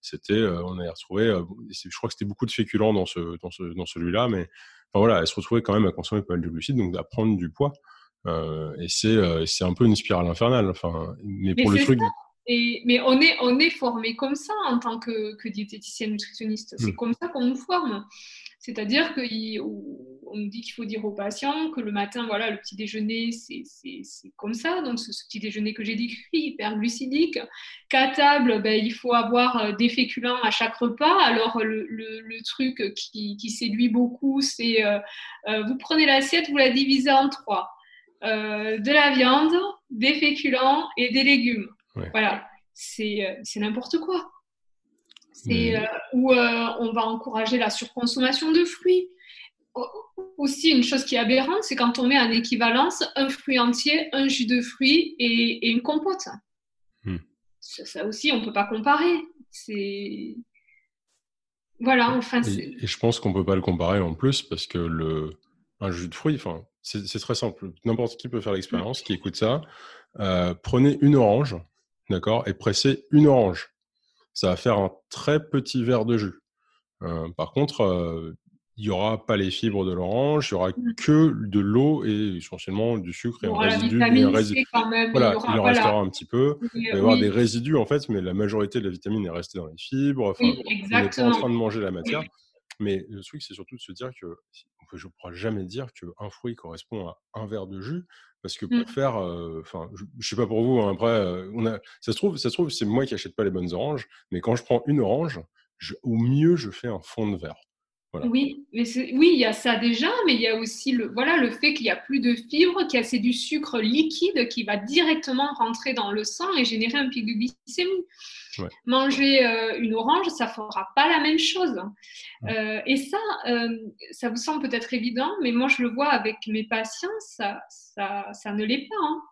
c'était, on avait retrouvé, je crois que c'était beaucoup de féculents dans ce, dans ce, dans celui-là, mais enfin voilà, elle se retrouvait quand même à consommer pas mal de glucides, donc à prendre du poids. Euh, et c'est, c'est un peu une spirale infernale. Enfin, mais pour le truc. Et, mais on est, on est formé comme ça en tant que, que diététicienne nutritionniste. C'est mmh. comme ça qu'on nous forme. C'est-à-dire qu'on nous dit qu'il faut dire aux patients que le matin, voilà, le petit déjeuner, c'est comme ça. Donc, ce, petit déjeuner que j'ai décrit, hyper glucidique. Qu'à table, ben, il faut avoir euh, des féculents à chaque repas. Alors, le, le, truc qui, qui, séduit beaucoup, c'est euh, euh, vous prenez l'assiette, vous la divisez en trois. de la viande, des féculents et des légumes. Voilà, c'est n'importe quoi. C'est euh, où euh, on va encourager la surconsommation de fruits. Aussi, une chose qui est aberrante, c'est quand on met en équivalence un fruit entier, un jus de fruits et, une compote. Hmm. Ça, aussi, on ne peut pas comparer. C'est. Voilà, enfin. Et, et, je pense qu'on ne peut pas le comparer en plus parce que le, un jus de fruits, enfin, c'est très simple. N'importe qui peut faire l'expérience, qui écoute ça. Euh, prenez une orange, d'accord, et pressez une orange ça va faire un très petit verre de jus. Euh, par contre, euh, il n'y aura pas les fibres de l'orange, il n'y aura mmh. que de l'eau et essentiellement du sucre et un résidu. Voilà, il, en restera un petit peu. Il va y avoir des résidus en fait, mais la majorité de la vitamine est restée dans les fibres. Enfin, on n'est pas en train de manger la matière. Mais le truc, c'est surtout de se dire que je ne pourrais jamais dire qu'un fruit correspond à un verre de jus, parce que mmh. pour faire, enfin, je, ne sais pas pour vous, hein, après, on a, ça se trouve, ça se trouve, c'est moi qui achète pas les bonnes oranges, mais quand je prends une orange, au mieux, je fais un fond de verre. Oui, mais oui, il y a ça déjà, mais il y a aussi le, voilà, le fait qu'il n'y a plus de fibres, qu'il y a c'est du sucre liquide qui va directement rentrer dans le sang et générer un pic de glycémie. Manger euh, une orange, ça ne fera pas la même chose. Euh, et ça, euh, ça vous semble peut-être évident, mais moi je le vois avec mes patients, ça, ça, ça ne l'est pas. Hein.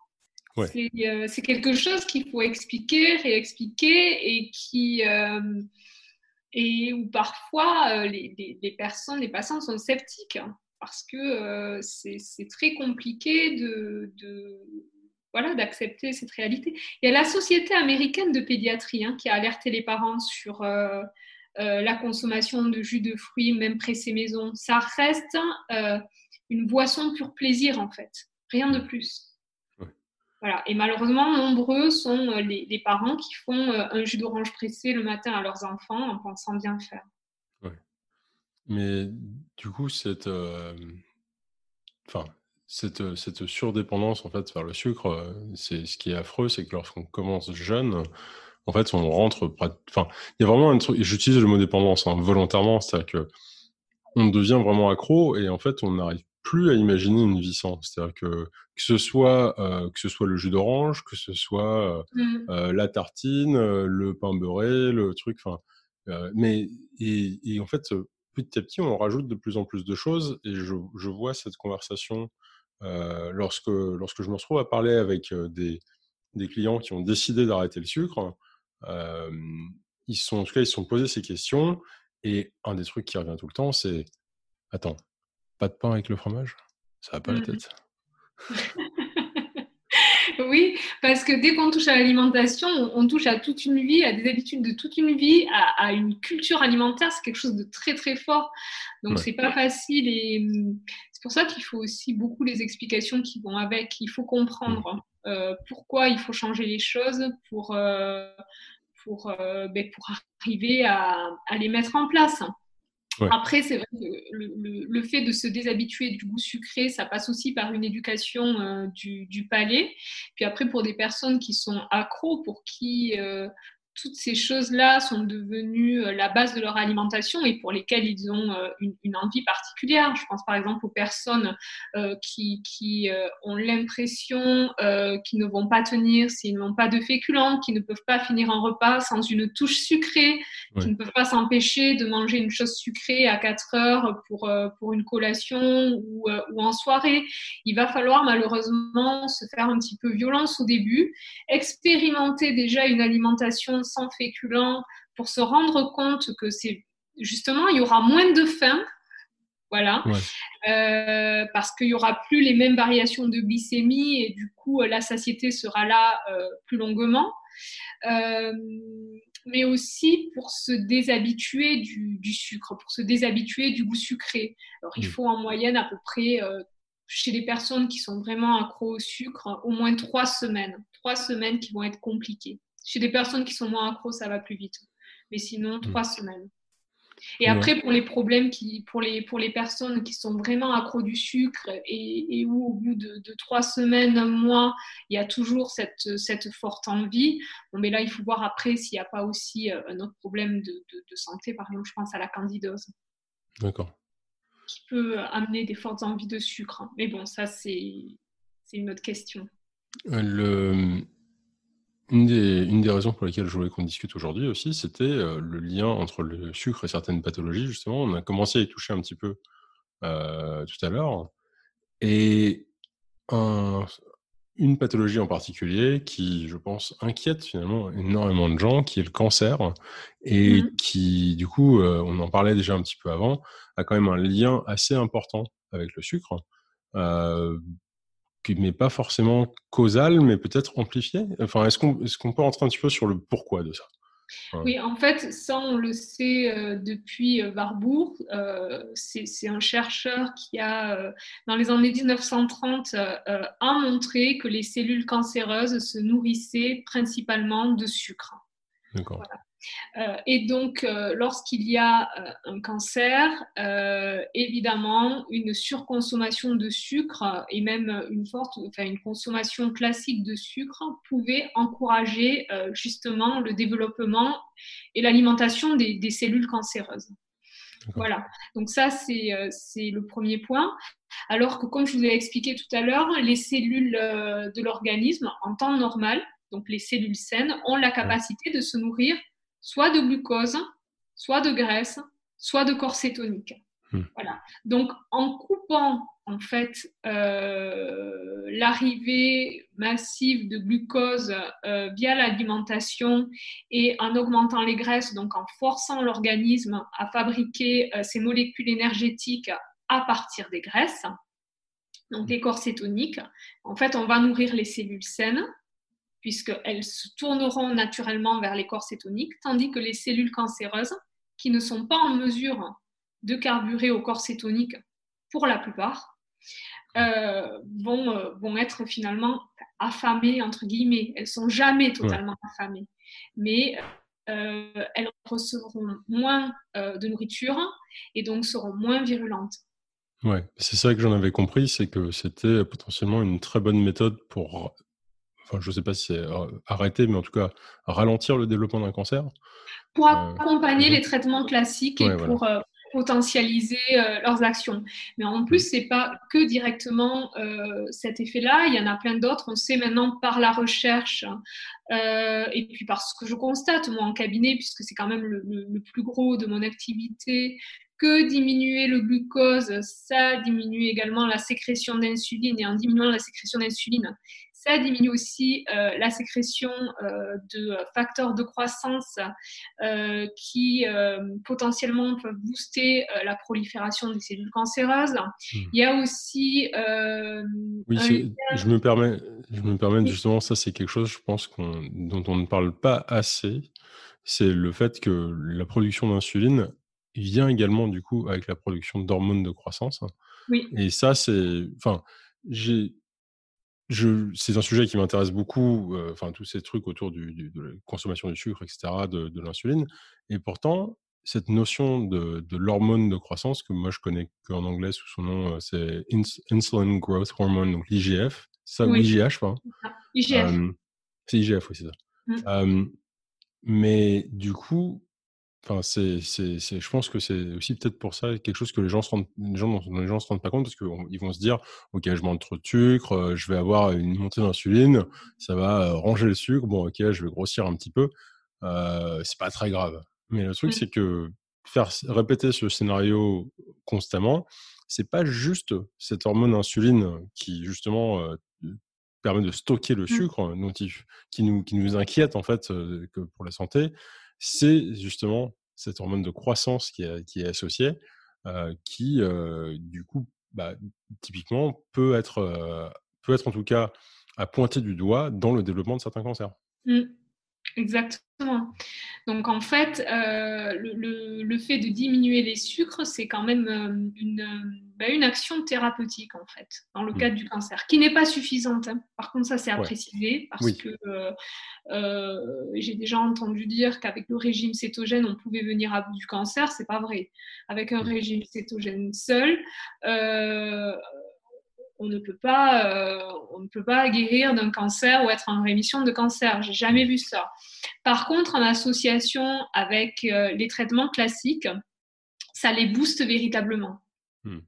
C'est quelque chose qu'il faut expliquer, réexpliquer et qui et où parfois les, les, personnes, les patients sont sceptiques hein, parce que c'est très compliqué de, de voilà, d'accepter cette réalité. Il y a la Société américaine de pédiatrie hein, qui a alerté les parents sur euh, euh, la consommation de jus de fruits, même pressé maison. Ça reste euh, une boisson pur plaisir, en fait. Rien de plus. Voilà. Et malheureusement, nombreux sont les, parents qui font un jus d'orange pressé le matin à leurs enfants en pensant bien faire. Mais du coup, cette, enfin, cette, cette, surdépendance en fait vers le sucre, c'est ce qui est affreux, c'est que lorsqu'on commence jeune, en fait, on rentre. Enfin, il y a vraiment un truc. J'utilise le mot dépendance hein, volontairement, c'est-à-dire que on devient vraiment accro et en fait, on n'arrive plus à imaginer une vie sans. C'est-à-dire que que ce soit que ce soit le jus d'orange, que ce soit mmh. la tartine, le pain beurré, le truc. Enfin, mais et, et, en fait, petit à petit, on rajoute de plus en plus de choses et je, je vois cette conversation euh, lorsque, lorsque je me retrouve à parler avec des, des clients qui ont décidé d'arrêter le sucre, euh, ils sont, en tout cas, ils se sont posés ces questions. Et un des trucs qui revient tout le temps, c'est Attends, pas de pain avec le fromage? Ça va pas la mmh tête Oui, parce que dès qu'on touche à l'alimentation, on, touche à toute une vie, à des habitudes de toute une vie, à, une culture alimentaire. C'est quelque chose de très très fort. Donc c'est pas facile et c'est pour ça qu'il faut aussi beaucoup les explications qui vont avec. Il faut comprendre mmh. euh, pourquoi il faut changer les choses pour euh, pour, euh, ben, pour arriver à, à les mettre en place. Après, c'est vrai que le, fait de se déshabituer du goût sucré, ça passe aussi par une éducation euh, du, palais. Puis après, pour des personnes qui sont accros, pour qui, euh, toutes ces choses-là sont devenues euh, la base de leur alimentation et pour lesquelles ils ont une, envie particulière. Je pense par exemple aux personnes qui, qui ont l'impression qu'ils ne vont pas tenir s'ils n'ont pas de féculents, qui ne peuvent pas finir un repas sans une touche sucrée, qui ne peuvent pas s'empêcher de manger une chose sucrée à 4 heures pour, pour une collation ou, ou en soirée. Il va falloir malheureusement se faire un petit peu violence au début, expérimenter déjà une alimentation sans féculents pour se rendre compte que c'est justement, il y aura moins de faim. Voilà, euh, parce qu'il n'y aura plus les mêmes variations de glycémie et du coup la satiété sera là euh, plus longuement. Euh, mais aussi pour se déshabituer du, sucre, pour se déshabituer du goût sucré. Alors il faut en moyenne à peu près chez les personnes qui sont vraiment accro au sucre, au moins trois semaines. Trois semaines qui vont être compliquées. Chez des personnes qui sont moins accro, ça va plus vite. Mais sinon, mm. trois semaines. Et après, pour les problèmes, qui, pour, les, pour les personnes qui sont vraiment accro du sucre et, où au bout de, trois semaines, un mois, il y a toujours cette, cette forte envie, bon, mais là, il faut voir après s'il n'y a pas aussi euh, un autre problème de, de, santé. Par exemple, je pense à la candidose. D'accord. Qui peut amener des fortes envies de sucre. Mais bon, ça, c'est une autre question. Euh, le une des, raisons pour lesquelles je voulais qu'on discute aujourd'hui aussi, c'était euh, le lien entre le sucre et certaines pathologies, justement. On a commencé à y toucher un petit peu euh, tout à l'heure. Et une pathologie en particulier qui, je pense, inquiète finalement énormément de gens, qui est le cancer, et mmh qui, du coup, euh, on en parlait déjà un petit peu avant, a quand même un lien assez important avec le sucre qui n'est pas forcément causal, mais peut-être amplifié Enfin, est-ce qu'on est qu'on peut rentrer un petit peu sur le pourquoi de ça? Oui, en fait, ça, on le sait euh, depuis euh, Warburg. Euh, c'est un chercheur qui a, dans les années 1930, a montré que les cellules cancéreuses se nourrissaient principalement de sucre. D'accord. Euh, et donc, euh, lorsqu'il y a euh, un cancer, évidemment, une surconsommation de sucre et même une forte, enfin une consommation classique de sucre pouvait encourager justement le développement et l'alimentation des, des, cellules cancéreuses. Voilà, donc ça c'est le premier point. Alors que comme je vous ai expliqué tout à l'heure, les cellules de l'organisme en temps normal, donc les cellules saines, ont la capacité de se nourrir soit de glucose, soit de graisse, soit de corps cétonique. Hmm. Voilà. Donc, en coupant en fait euh, l'arrivée massive de glucose euh, via l'alimentation et en augmentant les graisses, donc en forçant l'organisme à fabriquer euh, ces molécules énergétiques à partir des graisses, donc les corps cétoniques, en fait, on va nourrir les cellules saines puisqu'elles se tourneront naturellement vers les corps cétoniques, tandis que les cellules cancéreuses, qui ne sont pas en mesure de carburer au corps cétonique pour la plupart, euh, vont, euh, vont être finalement affamées, entre guillemets. Elles sont jamais totalement affamées, mais euh, elles recevront moins de nourriture et donc seront moins virulentes. Ouais, c'est ça que j'en avais compris, c'est que c'était potentiellement une très bonne méthode pour je ne sais pas si c'est euh, arrêter, mais en tout cas ralentir le développement d'un cancer. Pour euh, accompagner les traitements classiques et pour euh, potentialiser leurs actions. Mais en plus, ce n'est pas que directement cet effet-là, il y en a plein d'autres. On sait maintenant par la recherche et puis par ce que je constate moi en cabinet, puisque c'est quand même le, le, plus gros de mon activité, que diminuer le glucose, ça diminue également la sécrétion d'insuline et en diminuant la sécrétion d'insuline, ça diminue aussi euh, la sécrétion euh, de facteurs de croissance euh, qui potentiellement peuvent booster la prolifération des cellules cancéreuses. Hmm. Il y a aussi... oui, je me permets, je me permets justement, ça c'est quelque chose, je pense, dont on ne parle pas assez. C'est le fait que la production d'insuline vient également du coup avec la production d'hormones de croissance. Oui. Et ça, c'est... Enfin, j'ai c'est un sujet qui m'intéresse beaucoup, euh, enfin tous ces trucs autour du, de la consommation du sucre, etc., de, l'insuline. Et pourtant, cette notion de, l'hormone de croissance, que moi je connais qu'en anglais sous son nom, euh, c'est Insulin Growth Hormone, donc l'IGF, ça, ou IGH, IGF. c'est IGF, oui, c'est ça. Mmh. mais du coup, Enfin, c'est, c'est, c'est, je pense que c'est aussi peut-être pour ça quelque chose que les gens se rendent, les gens, les gens se rendent pas compte parce qu'ils vont se dire, ok, je mange trop de sucre, euh, je vais avoir une montée d'insuline, ça va euh, ranger le sucre, bon, ok, je vais grossir un petit peu, euh, c'est pas très grave. Mais le truc, mmh. c'est que faire répéter ce scénario constamment, c'est pas juste cette hormone insuline qui justement euh, permet de stocker le mmh. sucre, dont qui nous qui nous inquiète en fait que pour la santé c'est justement cette hormone de croissance qui est, qui associée, qui, du coup, bah, typiquement, peut être, peut être en tout cas à pointer du doigt dans le développement de certains cancers. Mmh. Exactement. Donc en fait, le, fait de diminuer les sucres, c'est quand même une, bah, une, action thérapeutique en fait, dans le mmh. cadre du cancer, qui n'est pas suffisante. Hein. Par contre, ça c'est à préciser parce que euh, j'ai déjà entendu dire qu'avec le régime cétogène, on pouvait venir à bout du cancer. C'est pas vrai. Avec un mmh. régime cétogène seul, on ne peut pas, euh, on ne peut pas guérir d'un cancer ou être en rémission de cancer. J'ai jamais vu ça. Par contre, en association avec euh, les traitements classiques, ça les booste véritablement. Hmm.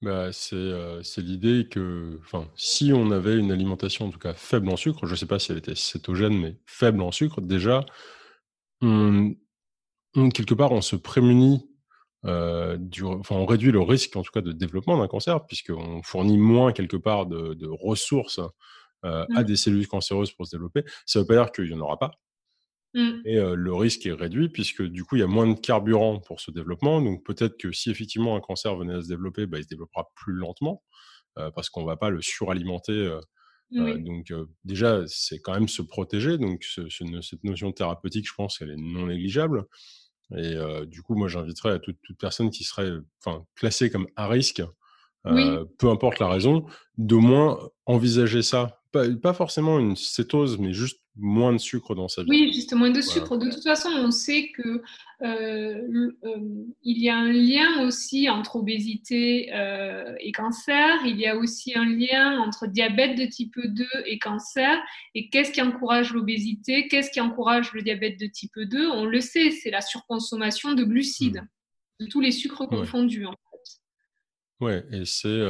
Bah, euh, c'est l'idée que si on avait une alimentation en tout cas faible en sucre, je ne sais pas si elle était cétogène, mais faible en sucre, déjà, quelque part, on se prémunit euh, du, enfin, on réduit le risque, en tout cas, de développement d'un cancer, puisqu'on fournit moins, quelque part, de, ressources euh, à mmh. des cellules cancéreuses pour se développer. Ça ne veut pas dire qu'il n'y en aura pas. Mmh. Et euh, le risque est réduit, puisque du coup, il y a moins de carburant pour ce développement. Donc, peut-être que si effectivement un cancer venait à se développer, bah, il se développera plus lentement, parce qu'on ne va pas le suralimenter. donc, déjà, c'est quand même se protéger. Donc, cette notion thérapeutique, je pense qu'elle est non négligeable. Et du coup, moi, j'inviterais à toute, personne qui serait classée comme à risque, peu importe la raison, d'au moins envisager ça. Pas, forcément une cétose, mais juste moins de sucre dans sa vie. Oui, juste moins de sucre. De toute façon, on sait que euh, euh, il y a un lien aussi entre obésité euh, et cancer. Il y a aussi un lien entre diabète de type 2 et cancer. Et qu'est-ce qui encourage l'obésité? Qu'est-ce qui encourage le diabète de type 2 On le sait, c'est la surconsommation de glucides, mmh. de tous les sucres confondus. En. Ouais, et c'est.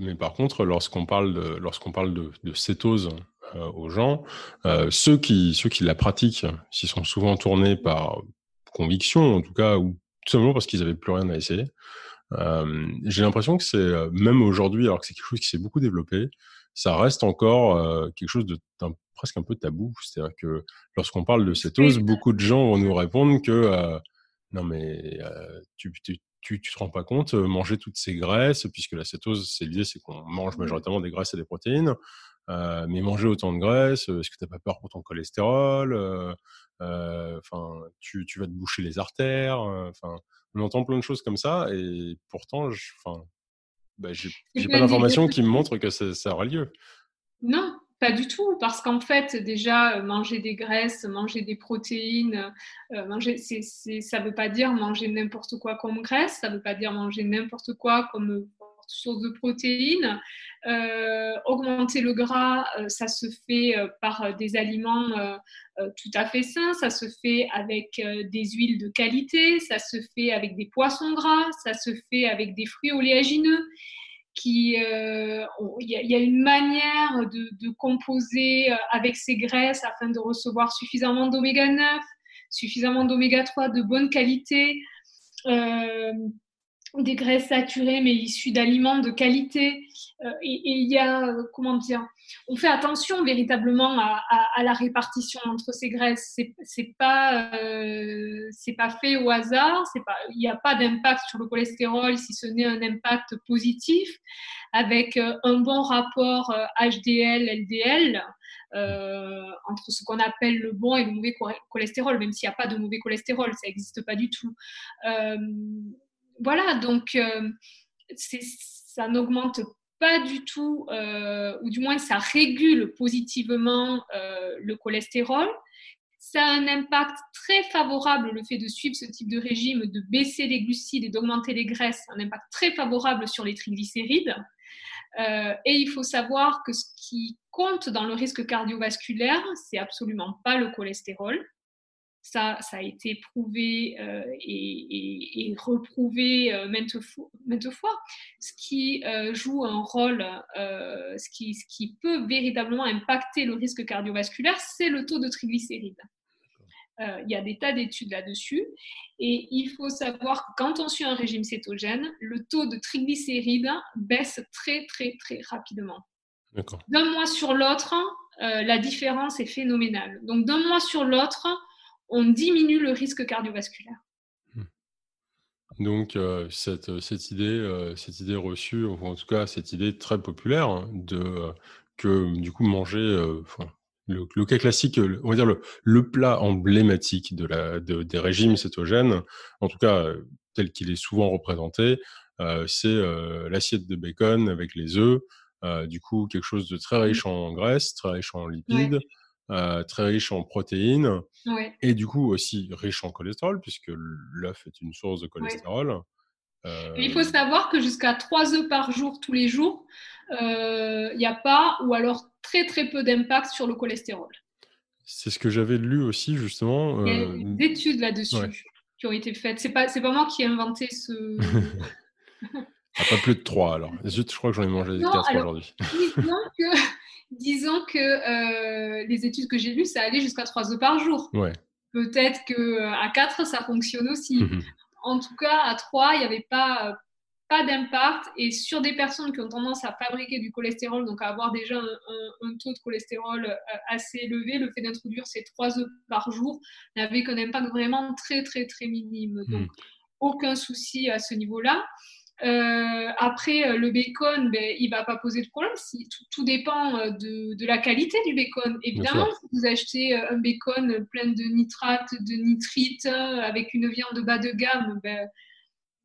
mais par contre, lorsqu'on parle de, lorsqu'on parle de, de cétose aux gens, ceux qui ceux qui la pratiquent, s'ils sont souvent tournés par conviction, en tout cas, ou tout simplement parce qu'ils n'avaient plus rien à essayer. Euh, j'ai l'impression que c'est, euh, même aujourd'hui, alors que c'est quelque chose qui s'est beaucoup développé, ça reste encore euh, quelque chose de presque un peu tabou. C'est-à-dire que lorsqu'on parle de cétose, beaucoup de gens vont nous répondre que non mais tu, tu, tu, te rends pas compte, manger toutes ces graisses, puisque la cétose, c'est l'idée, c'est qu'on mange majoritairement des graisses et des protéines. mais manger autant de graisse, est-ce que tu n'as pas peur pour ton cholestérol euh, enfin, tu, vas te boucher les artères. Enfin, on entend plein de choses comme ça, et pourtant, enfin, bah, j'ai pas d'informations qui me montrent que ça, aura lieu. Non, pas du tout, parce qu'en fait, déjà, euh, manger des graisses, manger des protéines, manger, ça ne veut pas dire manger n'importe quoi comme graisse, ça ne veut pas dire manger n'importe quoi comme source de protéines. Euh, augmenter le gras, euh, ça se fait euh, par des aliments tout à fait sains, ça se fait avec des huiles de qualité, ça se fait avec des poissons gras, ça se fait avec des fruits oléagineux. Il y, a une manière de, composer avec ces graisses afin de recevoir suffisamment d'oméga 9, suffisamment d'oméga 3 de bonne qualité des graisses saturées mais issues d'aliments de qualité. Euh, et il y a, euh, comment dire, on fait attention véritablement à, la répartition entre ces graisses. C'est pas, euh, c'est pas fait au hasard. C'est pas, il n'y a pas d'impact sur le cholestérol si ce n'est un impact positif avec un bon rapport HDL-LDL. entre ce qu'on appelle le bon et le mauvais cholestérol, même s'il n'y a pas de mauvais cholestérol, ça n'existe pas du tout voilà, donc euh, ça n'augmente pas du tout, euh, ou du moins ça régule positivement euh, le cholestérol. Ça a un impact très favorable, le fait de suivre ce type de régime, de baisser les glucides et d'augmenter les graisses, un impact très favorable sur les triglycérides. et il faut savoir que ce qui compte dans le risque cardiovasculaire, c'est absolument pas le cholestérol. Ça, ça a été prouvé euh, et, reprouvé euh, maintes, fois, Ce qui euh, joue un rôle, ce, qui, ce qui peut véritablement impacter le risque cardiovasculaire, c'est le taux de triglycérides. Il y a des tas d'études là-dessus. Et il faut savoir que quand on suit un régime cétogène, le taux de triglycérides baisse très, très, très rapidement. D'un mois sur l'autre, la différence est phénoménale. Donc, d'un mois sur l'autre, on diminue le risque cardiovasculaire. Hmm. Donc euh, cette, cette, idée, euh, cette idée reçue, ou en tout cas cette idée très populaire hein, de euh, que du coup manger, le, cas classique, on va dire le, le plat emblématique de la, des régimes cétogènes, en tout cas tel qu'il est souvent représenté, c'est l'assiette de bacon avec les œufs, du coup quelque chose de très riche en graisse, très riche en lipides. Euh, très riche en protéines et du coup aussi riche en cholestérol puisque l'œuf est une source de cholestérol. Il faut euh, savoir que jusqu'à 3 œufs par jour tous les jours, il euh, n'y a pas ou alors très très peu d'impact sur le cholestérol. C'est ce que j'avais lu aussi justement. Il y a des études là-dessus qui ont été faites. C'est pas c'est pas moi qui ai inventé ce. Ah, pas plus de 3 alors. Je, crois que j'en ai mangé 4 aujourd'hui. disons que euh, les études que j'ai lues, ça allait jusqu'à 3 œufs par jour. Peut-être qu'à 4, ça fonctionne aussi. Mhm. En tout cas, à 3, il n'y avait pas, pas d'impact. Et sur des personnes qui ont tendance à fabriquer du cholestérol, donc à avoir déjà un, taux de cholestérol euh, assez élevé, le fait d'introduire ces 3 œufs par jour n'avait qu'un impact vraiment très, très, très minime. Donc, mhm. aucun souci à ce niveau-là. Euh, après, euh, le bacon, ben, il ne va pas poser de problème. Si, tout, dépend euh, de, la qualité du bacon. Évidemment, si vous achetez un bacon plein de nitrates, de nitrites, avec une viande bas de gamme, ben,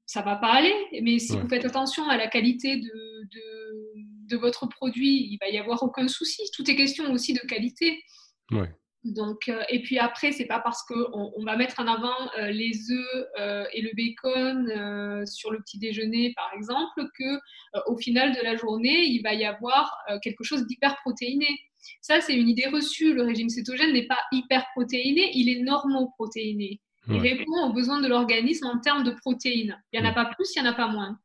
ça ne va pas aller. Mais si vous faites attention à la qualité de, de, de, votre produit, il va y avoir aucun souci. Tout est question aussi de qualité. Ouais. Donc, euh, et puis après, c'est pas parce qu'on on va mettre en avant euh, les œufs euh, et le bacon sur le petit déjeuner, par exemple, que au final de la journée, il va y avoir quelque chose d'hyperprotéiné. Ça, c'est une idée reçue. Le régime cétogène n'est pas hyperprotéiné, il est normoprotéiné. Il répond aux besoins de l'organisme en termes de protéines. Il n'y en a pas plus, il n'y en a pas moins.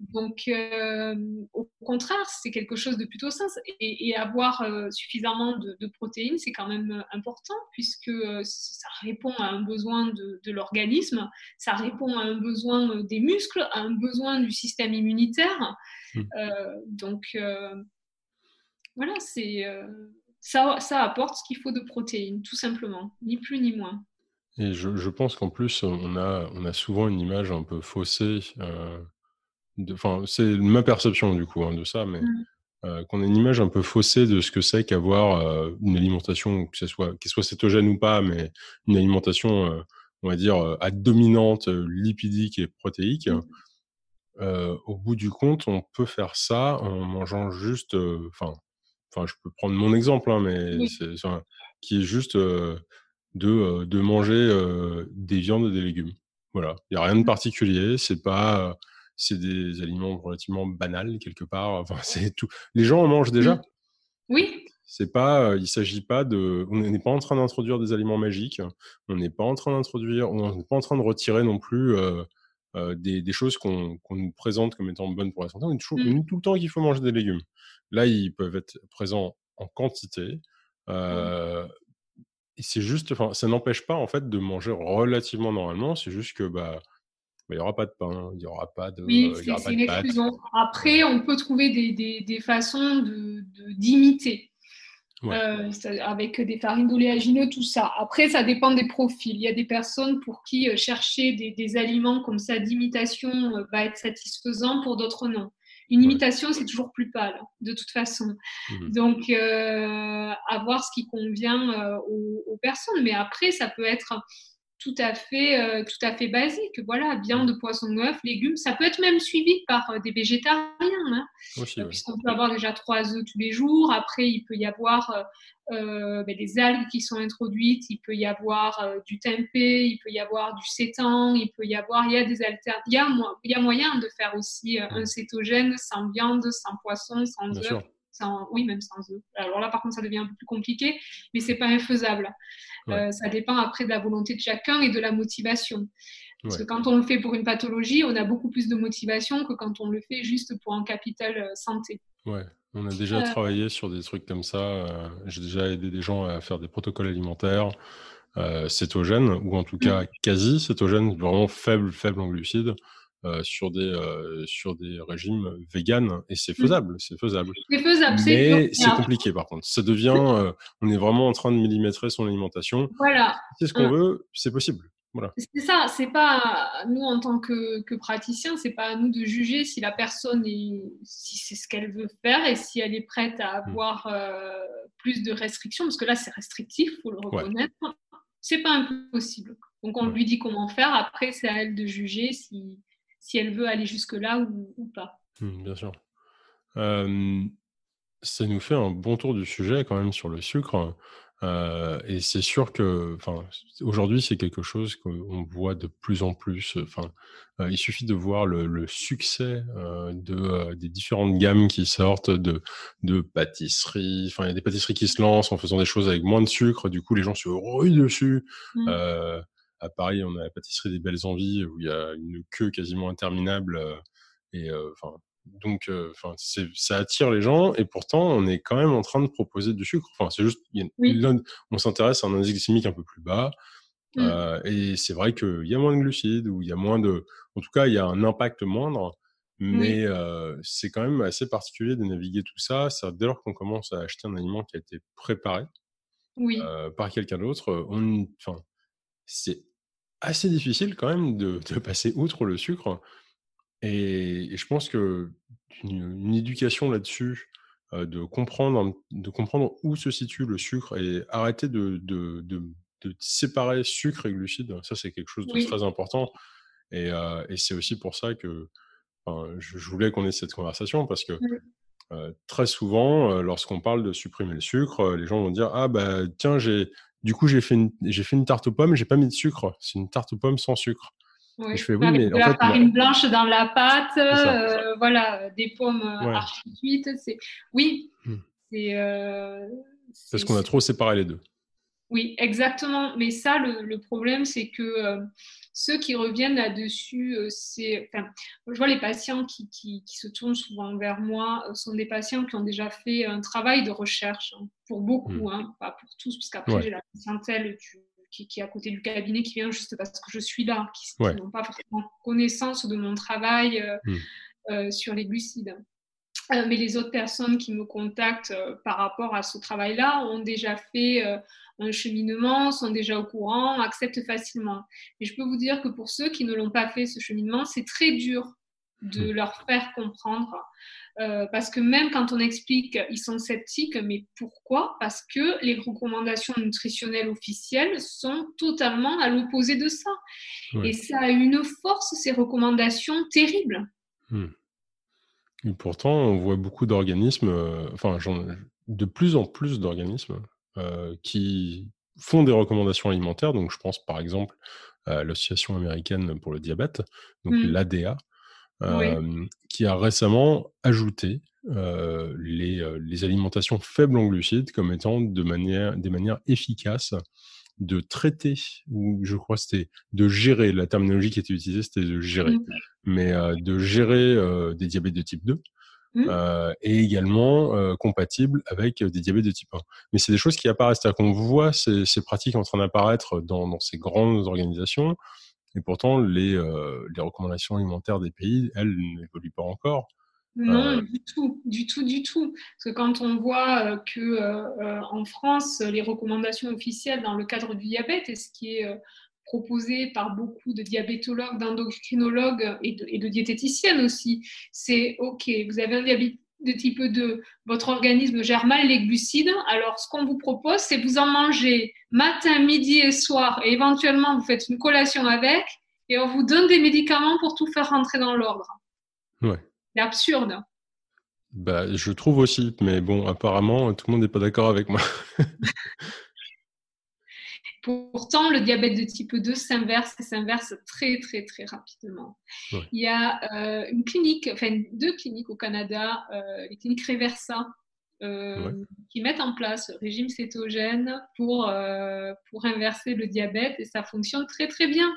Donc, euh, au contraire, c'est quelque chose de plutôt sain. Et, avoir euh, suffisamment de, protéines, c'est quand même euh, important puisque ça répond à un besoin de, l'organisme, ça répond à un besoin des muscles, à un besoin du système immunitaire. Hmm. donc, voilà, c'est ça, ça apporte ce qu'il faut de protéines, tout simplement, ni plus ni moins. Et je, je pense qu'en plus, on a, on a souvent une image un peu faussée Enfin, c'est ma perception du coup hein, de ça, mais mmh. euh, qu'on ait une image un peu faussée de ce que c'est qu'avoir euh, une alimentation, que ce soit, qu'elle soit cétogène ou pas, mais une alimentation, euh, on va dire, à dominante lipidique et protéique. Mmh. au bout du compte, on peut faire ça en mangeant juste, enfin, enfin, je peux prendre mon exemple, hein, mais c'est, qui est juste de, de manger des viandes et des légumes. Voilà, il n'y a rien de mmh. particulier, c'est pas c'est des aliments relativement banals quelque part. Enfin, c'est tout. Les gens en mangent déjà? Oui. C'est pas, il s'agit pas de, on n'est pas en train d'introduire des aliments magiques. On n'est pas en train d'introduire, on n'est pas en train de retirer non plus euh, euh, des, choses qu'on nous présente comme étant bonnes pour la santé. On est mmh. tout le temps qu'il faut manger des légumes. Là, ils peuvent être présents en quantité. Euh, et c'est juste, enfin, ça n'empêche pas en fait de manger relativement normalement. C'est juste que bah il n'y aura pas de pain, il n'y aura pas de. Oui, c'est une exclusion. Après, on peut trouver des, des, façons d'imiter. De, euh, avec des farines d'oléagineux, tout ça. Après, ça dépend des profils. Il y a des personnes pour qui euh, chercher des, aliments comme ça d'imitation euh, va être satisfaisant, pour d'autres non. Une imitation, c'est toujours plus pâle, de toute façon. Mmh. Donc, à voir ce qui convient aux, aux, personnes. Mais après, ça peut être tout à fait, euh, tout à fait basique. Voilà, viande, poisson, œuf, légumes. Ça peut être même suivi par euh, des végétariens, hein, puisqu'on peut avoir déjà trois œufs tous les jours. Après, il peut y avoir euh, ben, des algues qui sont introduites. Il peut y avoir du tempeh, il peut y avoir du sétan, il peut y avoir, il y a des alternatives. Il, y a, moyen de faire aussi un cétogène sans viande, sans poisson, sans oui, même sans œufs. Alors là, par contre, ça devient un peu plus compliqué, mais c'est pas infaisable. Euh, ça dépend après de la volonté de chacun et de la motivation. Parce que quand on le fait pour une pathologie, on a beaucoup plus de motivation que quand on le fait juste pour un capital euh, santé. Ouais, on a déjà travaillé sur des trucs comme ça. J'ai déjà aidé des gens à faire des protocoles alimentaires cétogènes, ou en tout cas mmh. quasi cétogènes, vraiment faibles, faibles en glucides. Euh, sur, des, euh, sur des régimes véganes et c'est mmh. faisable, c'est faisable. C'est faisable, Mais c'est compliqué par contre. Ça devient, euh, on est vraiment en train de millimétrer son alimentation. Voilà. C'est ce qu'on mmh. veut, c'est possible. Voilà. C'est ça, c'est pas nous en tant que, que praticiens, c'est pas à nous de juger si la personne est, si c'est ce qu'elle veut faire et si elle est prête à mmh. avoir plus de restrictions, parce que là c'est restrictif, faut le reconnaître. C'est pas impossible. Donc on lui dit comment faire. Après c'est à elle de juger si si elle veut aller jusque-là ou, pas. Mmh, bien sûr. ça nous fait un bon tour du sujet quand même sur le sucre. et c'est sûr que aujourd'hui, c'est quelque chose qu'on voit de plus en plus. Enfin, il suffit de voir le, succès de, des différentes gammes qui sortent de, de pâtisseries. Enfin, il y a des pâtisseries qui se lancent en faisant des choses avec moins de sucre. Du coup, les gens se ruent dessus. Mmh à Paris, on a la pâtisserie des Belles Envies où il y a une queue quasiment interminable. Euh, et euh, enfin, donc, euh, enfin, ça attire les gens et pourtant, on est quand même en train de proposer du sucre. Enfin, c'est juste, on s'intéresse à un indice glycémique un peu plus bas. Mmh. et c'est vrai qu'il y a moins de glucides ou il y a moins de, en tout cas, il y a un impact moindre. Mais c'est quand même assez particulier de naviguer tout ça. dès lors qu'on commence à acheter un aliment qui a été préparé par quelqu'un d'autre, on, enfin, c'est assez difficile quand même de, passer outre le sucre. Et, je pense que une, éducation là-dessus, euh, de, comprendre, de comprendre où se situe le sucre et arrêter de, de, séparer sucre et glucides, ça c'est quelque chose de très important. Et, euh, et c'est aussi pour ça que je, voulais qu'on ait cette conversation parce que euh, très souvent, lorsqu'on parle de supprimer le sucre, les gens vont dire Ah, bah tiens, j'ai du coup, j'ai fait une, j'ai fait une tarte aux pommes, j'ai pas mis de sucre. C'est une tarte aux pommes sans sucre. Oui. je fais oui, mais de la farine blanche dans la pâte, euh, voilà, des pommes euh, archi cuites. C'est oui, hmm. euh, c'est. Parce qu'on a trop séparé les deux. Oui, exactement. Mais ça, le, problème, c'est que ceux qui reviennent là-dessus, c'est. Enfin, je vois les patients qui, qui, se tournent souvent vers moi sont des patients qui ont déjà fait un travail de recherche, hein, pour beaucoup, hmm. hein, pas pour tous, puisqu'après, j'ai la patientèle qui, qui, est à côté du cabinet qui vient juste parce que je suis là, qui, n'ont pas forcément connaissance de mon travail hmm. sur les glucides. Mais les autres personnes qui me contactent par rapport à ce travail-là ont déjà fait un cheminement, sont déjà au courant, acceptent facilement. Et je peux vous dire que pour ceux qui ne l'ont pas fait, ce cheminement, c'est très dur de hmm. leur faire comprendre. Euh, parce que même quand on explique, ils sont sceptiques, mais pourquoi? Parce que les recommandations nutritionnelles officielles sont totalement à l'opposé de ça. Et ça a une force, ces recommandations terribles. Hmm. Et pourtant, on voit beaucoup d'organismes, euh, enfin, de plus en plus d'organismes euh, qui font des recommandations alimentaires. Donc, je pense par exemple à l'Association américaine pour le diabète, donc mmh. l'ADA, qui a récemment ajouté euh, les, les, alimentations faibles en glucides comme étant de manière, des manières efficaces de traiter, ou je crois c'était de gérer, la terminologie qui était utilisée c'était de gérer, mmh. mais de gérer des diabètes de type 2 Mmh. Euh, et également euh, compatible avec des diabètes de type 1. Mais c'est des choses qui apparaissent, c'est-à-dire qu'on voit ces, ces, pratiques en train d'apparaître dans, dans, ces grandes organisations, et pourtant les, euh, les recommandations alimentaires des pays, elles, n'évoluent pas encore. Non, du tout, du tout, du tout. Parce que quand on voit que en France, les recommandations officielles dans le cadre du diabète, et ce qui est proposé par beaucoup de diabétologues, d'endocrinologues et de, et de diététiciennes aussi. C'est OK, vous avez un diabète de type 2, votre organisme gère mal les glucides. Alors, ce qu'on vous propose, c'est vous en manger matin, midi et soir, et éventuellement, vous faites une collation avec, et on vous donne des médicaments pour tout faire rentrer dans l'ordre. Ouais. C'est absurde. Bah, je trouve aussi, mais bon, apparemment, tout le monde n'est pas d'accord avec moi. Pourtant, le diabète de type 2 s'inverse et s'inverse très, très, très rapidement. Il y a euh, une clinique, enfin deux cliniques au Canada, euh, les cliniques Reversa, qui mettent en place le régime cétogène pour, pour inverser le diabète et ça fonctionne très très bien.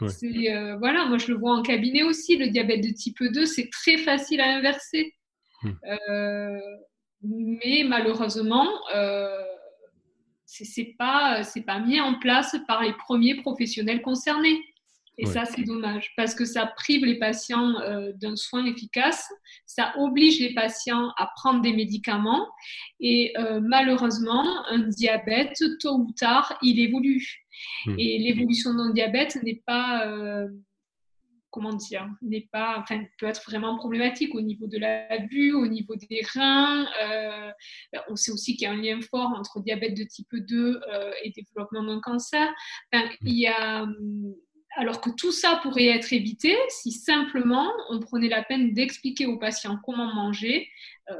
voilà, moi je le vois en cabinet aussi, le diabète de type 2, c'est très facile à inverser. Hmm. mais malheureusement, c'est pas, pas mis en place par les premiers professionnels concernés. Et ça, c'est dommage parce que ça prive les patients euh, d'un soin efficace, ça oblige les patients à prendre des médicaments et euh, malheureusement, un diabète, tôt ou tard, il évolue. Hmm. Et l'évolution d'un diabète n'est pas, euh, comment dire, n'est pas, enfin, peut être vraiment problématique au niveau de la vue, au niveau des reins. on sait aussi qu'il y a un lien fort entre diabète de type 2 et développement d'un cancer. Enfin, hmm. il y a alors que tout ça pourrait être évité si simplement on prenait la peine d'expliquer aux patients comment manger euh,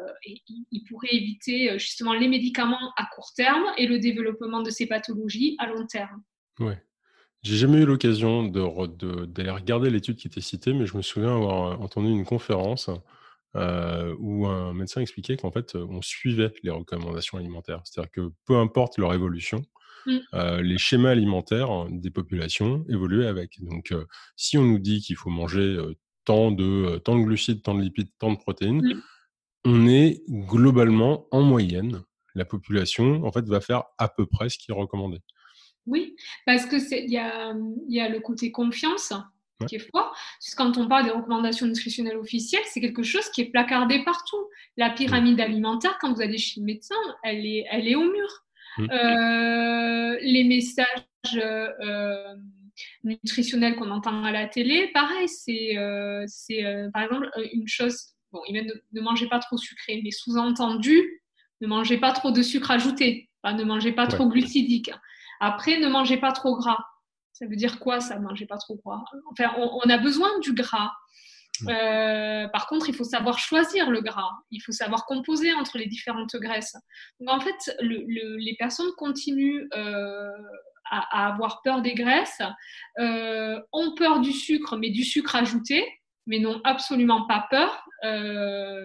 ils pourraient éviter euh, justement les médicaments à court terme et le développement de ces pathologies à long terme. Ouais. J'ai jamais eu l'occasion d'aller regarder l'étude qui était citée, mais je me souviens avoir entendu une conférence euh, où un médecin expliquait qu'en fait, on suivait les recommandations alimentaires. C'est-à-dire que peu importe leur évolution, Mmh. Euh, les schémas alimentaires des populations évoluaient avec. Donc, euh, si on nous dit qu'il faut manger euh, tant, de, tant de glucides, tant de lipides, tant de protéines, mmh. on est globalement, en moyenne, la population en fait, va faire à peu près ce qui est recommandé. Oui, parce qu'il y a, y a le côté confiance qui est fort. Quand on parle des recommandations nutritionnelles officielles, c'est quelque chose qui est placardé partout. La mmh. pyramide alimentaire, quand vous allez chez le médecin, elle est, elle est au mur. Mm. Euh, les messages euh, nutritionnels qu'on entend à la télé, pareil, c'est euh, par exemple une chose, bon, il ne, ne mangez pas trop sucré, mais sous-entendu, ne mangez pas trop de sucre ajouté, ne mangez pas trop glucidique. Après, ne mangez pas trop gras. Ça veut dire quoi ça, mangez pas trop gras? Enfin, on, a besoin du gras. Euh, par contre, il faut savoir choisir le gras, il faut savoir composer entre les différentes graisses. Donc, en fait, les personnes continuent euh, à, avoir peur des graisses, euh, ont peur du sucre, mais du sucre ajouté, mais n'ont absolument pas peur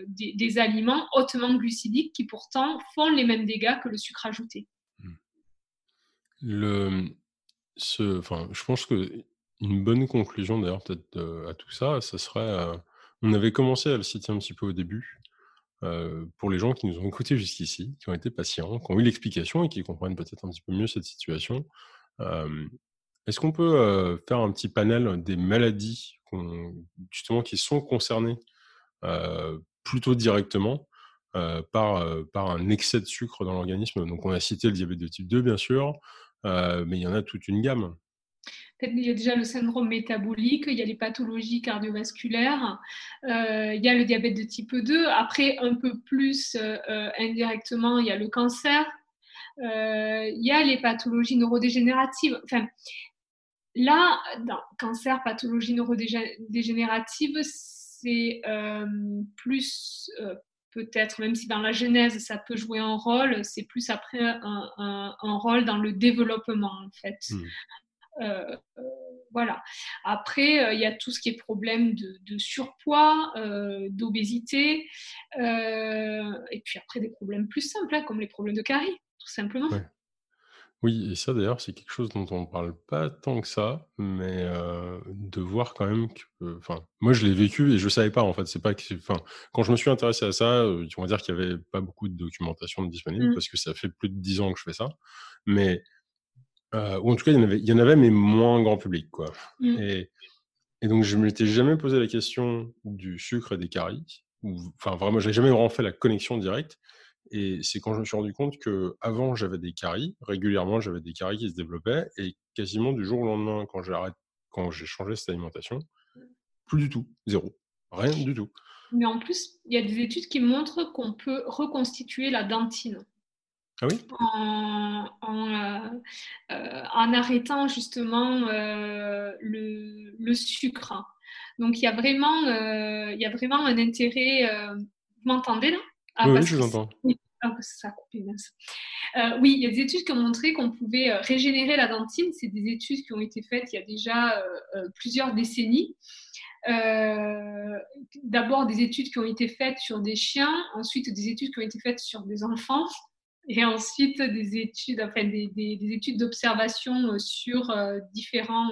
des, aliments hautement glucidiques qui pourtant font les mêmes dégâts que le sucre ajouté. Le, ce, enfin, je pense que une bonne conclusion d'ailleurs peut-être à tout ça, ça serait, on avait commencé à le citer un petit peu au début, pour les gens qui nous ont écoutés jusqu'ici, qui ont été patients, qui ont eu l'explication et qui comprennent peut-être un petit peu mieux cette situation. est-ce qu'on peut faire un petit panel des maladies justement qui sont concernées plutôt directement par, par un excès de sucre dans l'organisme? Donc on a cité le diabète de type 2 bien sûr, mais il y en a toute une gamme il y a déjà le syndrome métabolique, il y a les pathologies cardiovasculaires, euh, il y a le diabète de type 2. Après, un peu plus euh, euh, indirectement, il y a le cancer, il y a les pathologies neurodégénératives. Enfin, là, dans cancer, pathologie neurodégénérative, c'est plus peut-être, même si dans la genèse ça peut jouer un rôle, c'est plus après un, rôle dans le développement en fait. Hmm. Euh, euh, voilà. Après, euh, il y a tout ce qui est problème de, surpoids, d'obésité, et puis après des problèmes plus simples, hein, comme les problèmes de carie, tout simplement. Oui, et ça d'ailleurs, c'est quelque chose dont on ne parle pas tant que ça, mais de voir quand même que, enfin, moi je l'ai vécu et je ne savais pas en fait. C'est pas que, enfin, quand je me suis intéressé à ça, on va dire qu'il n'y avait pas beaucoup de documentation disponible mmh. parce que ça fait plus de dix ans que je fais ça, mais euh, ou en tout cas, il y en avait, il y en avait mais moins grand public, quoi. Mmh. Et, et, donc, je ne m'étais jamais posé la question du sucre et des caries. Enfin, vraiment, j'ai jamais vraiment fait la connexion directe. Et c'est quand je me suis rendu compte que avant j'avais des caries, régulièrement j'avais des caries qui se développaient, et quasiment du jour au lendemain, quand j'ai quand j'ai changé cette alimentation, plus du tout, zéro, rien du tout. Mais en plus, il y a des études qui montrent qu'on peut reconstituer la dentine. Ah oui? En, euh, euh, en, arrêtant justement euh, le, le, sucre. Donc il y a vraiment, il y a vraiment un intérêt. vous m'entendez là? Ah, Oui, je vous entends. Ah, ça a coupé, oui, il y a des études qui ont montré qu'on pouvait régénérer la dentine. C'est des études qui ont été faites il y a déjà plusieurs décennies. d'abord des études qui ont été faites sur des chiens, ensuite des études qui ont été faites sur des enfants, et ensuite des études, enfin, des, études d'observation sur différents,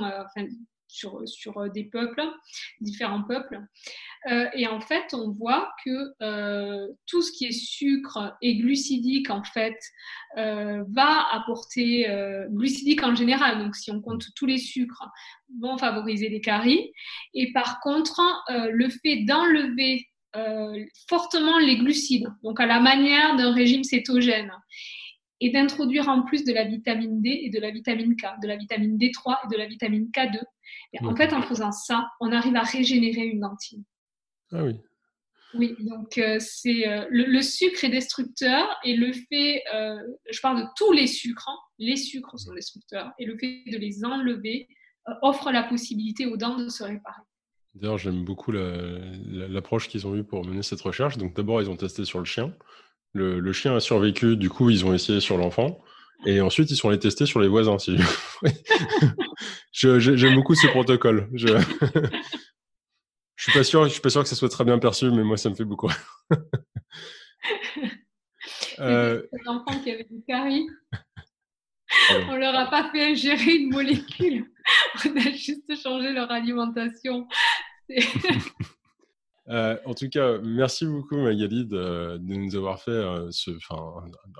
sur, sur euh, des peuples, différents peuples. Euh, et en fait, on voit que euh, tout ce qui est sucre et glucidique, en fait, va apporter, glucidique en général, donc si on compte tous les sucres, vont favoriser les caries. Et par contre, le fait d'enlever fortement les glucides, donc à la manière d'un régime cétogène, et d'introduire en plus de la vitamine D et de la vitamine K, de la vitamine D3 et de la vitamine K2. Et en fait, en faisant ça, on arrive à régénérer une dentine. Ah oui. Oui, donc euh, c'est euh, le, sucre est destructeur et le fait, euh, je parle de tous les sucres, hein, les sucres sont destructeurs et le fait de les enlever offre la possibilité aux dents de se réparer. D'ailleurs, j'aime beaucoup l'approche qu'ils ont eue pour mener cette recherche. Donc d'abord, ils ont testé sur le chien. Le, chien a survécu, du coup, ils ont essayé sur l'enfant. Et ensuite, ils sont allés tester sur les voisins. Si... J'aime beaucoup ce protocole. Je... je suis pas sûr, je suis pas sûr que ça soit très bien perçu, mais moi, ça me fait beaucoup. euh... Les enfants qui avaient du caries, on leur a pas fait ingérer une molécule. On a juste changé leur alimentation. Euh, en tout cas, merci beaucoup Magali de, nous avoir fait euh, ce,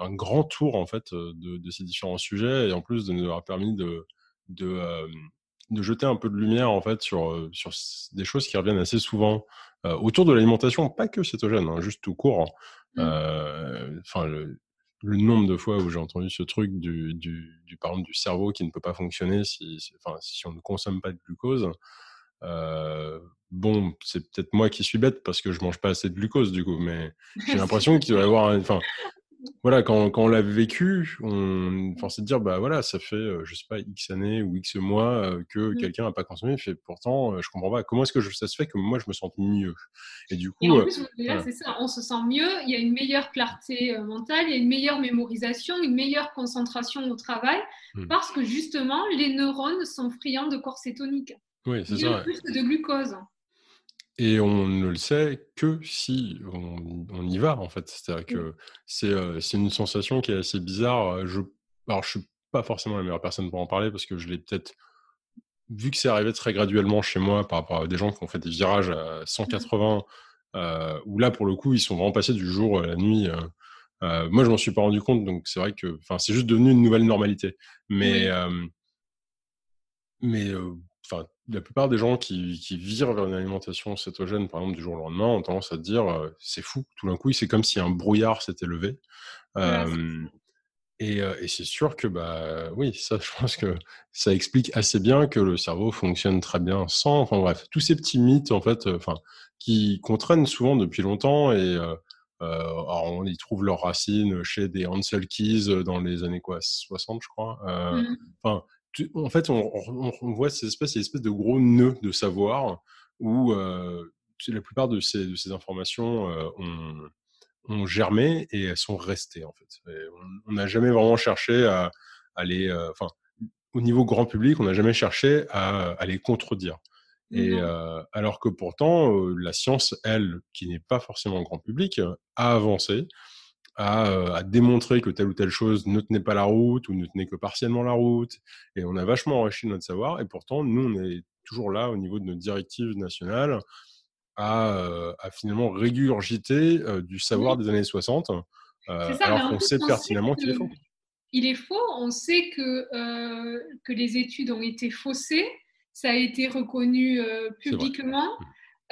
un, grand tour en fait de, ces différents sujets et en plus de nous avoir permis de, de, euh, de jeter un peu de lumière en fait sur, sur des choses qui reviennent assez souvent autour de l'alimentation, pas que cétogène, hein, juste tout court. Hein. Enfin, le, nombre de fois où j'ai entendu ce truc du, du, du, par exemple, du cerveau qui ne peut pas fonctionner si, si on ne consomme pas de glucose. Euh, bon, c'est peut-être moi qui suis bête parce que je mange pas assez de glucose du coup, mais j'ai l'impression qu'il doit y avoir, enfin, voilà, quand, quand on l'a vécu, on pensait de dire, bah voilà, ça fait, euh, je sais pas, X années ou X mois euh, que mmh. quelqu'un n'a pas consommé. Fait pourtant, je comprends pas comment est-ce que ça se fait que moi je me sente mieux? Et du coup, en plus, c'est ça, on se sent mieux. Il y a une meilleure clarté mentale, il y a une meilleure mémorisation, une meilleure concentration au travail, mmh. parce que justement, les neurones sont friands de corps cétonique. Oui, c'est ça. plus de glucose. Et on ne le sait que si on, y va, en fait. C'est-à-dire que euh, c'est une sensation qui est assez bizarre. Je, alors, je suis pas forcément la meilleure personne pour en parler parce que je l'ai peut-être vu que c'est arrivé très graduellement chez moi par rapport à des gens qui ont fait des virages à 180, euh, où là, pour le coup, ils sont vraiment passés du jour à la nuit. Euh, moi, je m'en suis pas rendu compte, donc c'est vrai que c'est juste devenu une nouvelle normalité. Mais, mais la plupart des gens qui, qui, virent vers une alimentation cétogène, par exemple, du jour au lendemain, ont tendance à dire euh, c'est fou. Tout d'un coup, c'est comme si un brouillard s'était levé. et, et c'est sûr que, bah, oui, ça, je pense que ça explique assez bien que le cerveau fonctionne très bien sans. Enfin bref, tous ces petits mythes, en fait, enfin, qui contraignent souvent depuis longtemps et euh, alors on y trouve leurs racines chez des Hansel Keys dans les années quoi 60 je crois. Mmh. Enfin en fait, on, voit ces espèces, ces espèces de gros nœuds de savoir où euh, la plupart de ces, informations euh, ont, germé et elles sont restées en fait. on n'a jamais vraiment cherché à, aller, euh, enfin, au niveau grand public, on n'a jamais cherché à, les contredire. Et alors que pourtant, la science, elle, qui n'est pas forcément grand public, a avancé euh, à, démontrer que telle ou telle chose ne tenait pas la route ou ne tenait que partiellement la route. Et on a vachement enrichi notre savoir. Et pourtant, nous, on est toujours là au niveau de notre directive nationale à, euh, finalement régurgiter euh, du savoir des années 60, alors qu'on sait pertinemment qu'il est faux. Il est faux. On sait que, que les études ont été faussées. Ça a été reconnu publiquement.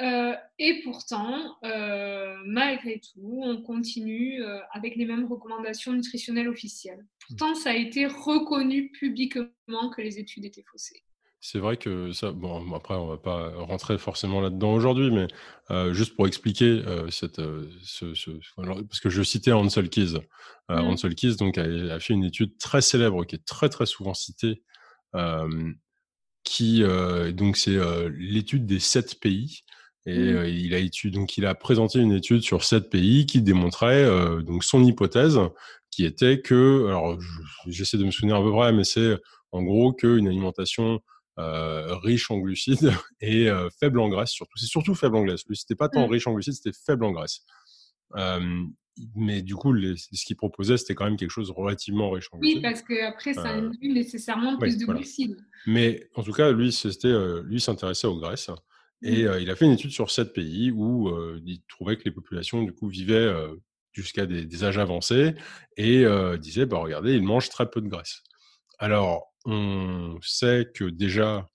Euh, et pourtant, euh, malgré tout, on continue euh, avec les mêmes recommandations nutritionnelles officielles. Pourtant, ça a été reconnu publiquement que les études étaient faussées. C'est vrai que ça, bon, après, on va pas rentrer forcément là-dedans aujourd'hui, mais juste pour expliquer cette, parce que je citais Hansel Keys. Mmh. Hansel Keys donc, a, fait une étude très célèbre qui est très, très souvent citée, qui, donc, c'est l'étude des sept pays et mmh. euh, il a étudié, donc il a présenté une étude sur sept pays qui démontrait euh, donc son hypothèse, qui était que, alors j'essaie de me souvenir à peu près, mais c'est en gros qu'une alimentation riche en glucides et faible en graisse surtout. C'est surtout faible en graisse. Lui, c'était pas tant mmh. riche en glucides, c'était faible en graisse mais du coup, ce qu'il proposait, c'était quand même quelque chose de relativement riche en glucides. Oui, parce qu'après, ça euh, induit nécessairement plus de glucides. Mais en tout cas, lui, c'était, euh, lui s'intéressait aux graisses. Et mmh. euh, il a fait une étude sur sept pays où il trouvait que les populations, du coup, vivaient jusqu'à des, âges avancés et disait, bah, regardez, ils mangent très peu de graisse. Alors, on sait que déjà,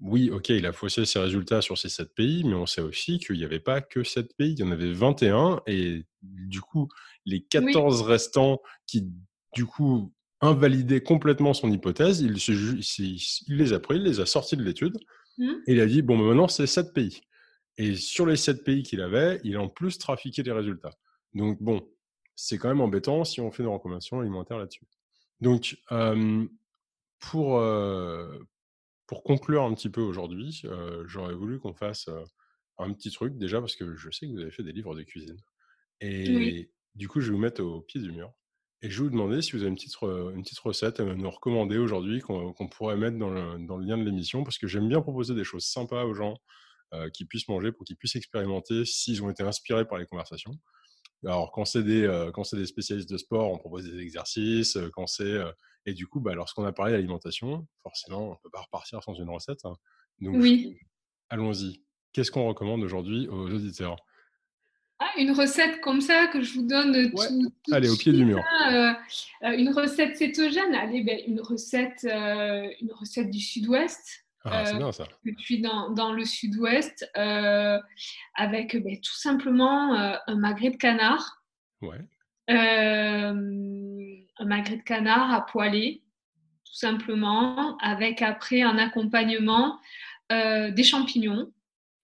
oui, ok, il a faussé ses résultats sur ces sept pays, mais on sait aussi qu'il n'y avait pas que sept pays, il y en avait 21, et du coup, les 14 restants qui, du coup, invalidaient complètement son hypothèse, il, les a pris, il les a sortis de l'étude, mmh. et il a dit, bon, maintenant, c'est sept pays. Et sur les sept pays qu'il avait, il a en plus trafiqué les résultats. Donc, bon, c'est quand même embêtant si on fait une recommandation alimentaire là-dessus. Donc, pour, pour conclure un petit peu aujourd'hui, j'aurais voulu qu'on fasse un petit truc déjà parce que je sais que vous avez fait des livres de cuisine. Et du coup, je vais vous mettre au pied du mur. Et je vais vous demander si vous avez une petite, une petite recette à nous recommander aujourd'hui qu'on pourrait mettre dans le, dans le, lien de l'émission parce que j'aime bien proposer des choses sympas aux gens qui puissent manger pour qu'ils puissent expérimenter s'ils ont été inspirés par les conversations. Alors, quand c'est des, des spécialistes de sport, on propose des exercices. Quand c'est et du coup, bah, lorsqu'on a parlé d'alimentation, forcément, on ne peut pas repartir sans une recette. Hein. Donc, oui. allons-y. Qu'est-ce qu'on recommande aujourd'hui aux auditeurs? Ah, une recette comme ça que je vous donne tout, Allez, au pied du mur. Hein, euh, euh, une recette cétogène. Allez, ben, une, recette, euh, une recette du sud-ouest. Ah, c'est bien ça. Depuis dans, dans le sud-ouest, avec ben, tout simplement un magret de canard. Ouais un magret de canard à poêler, tout simplement, avec après un accompagnement euh, des champignons.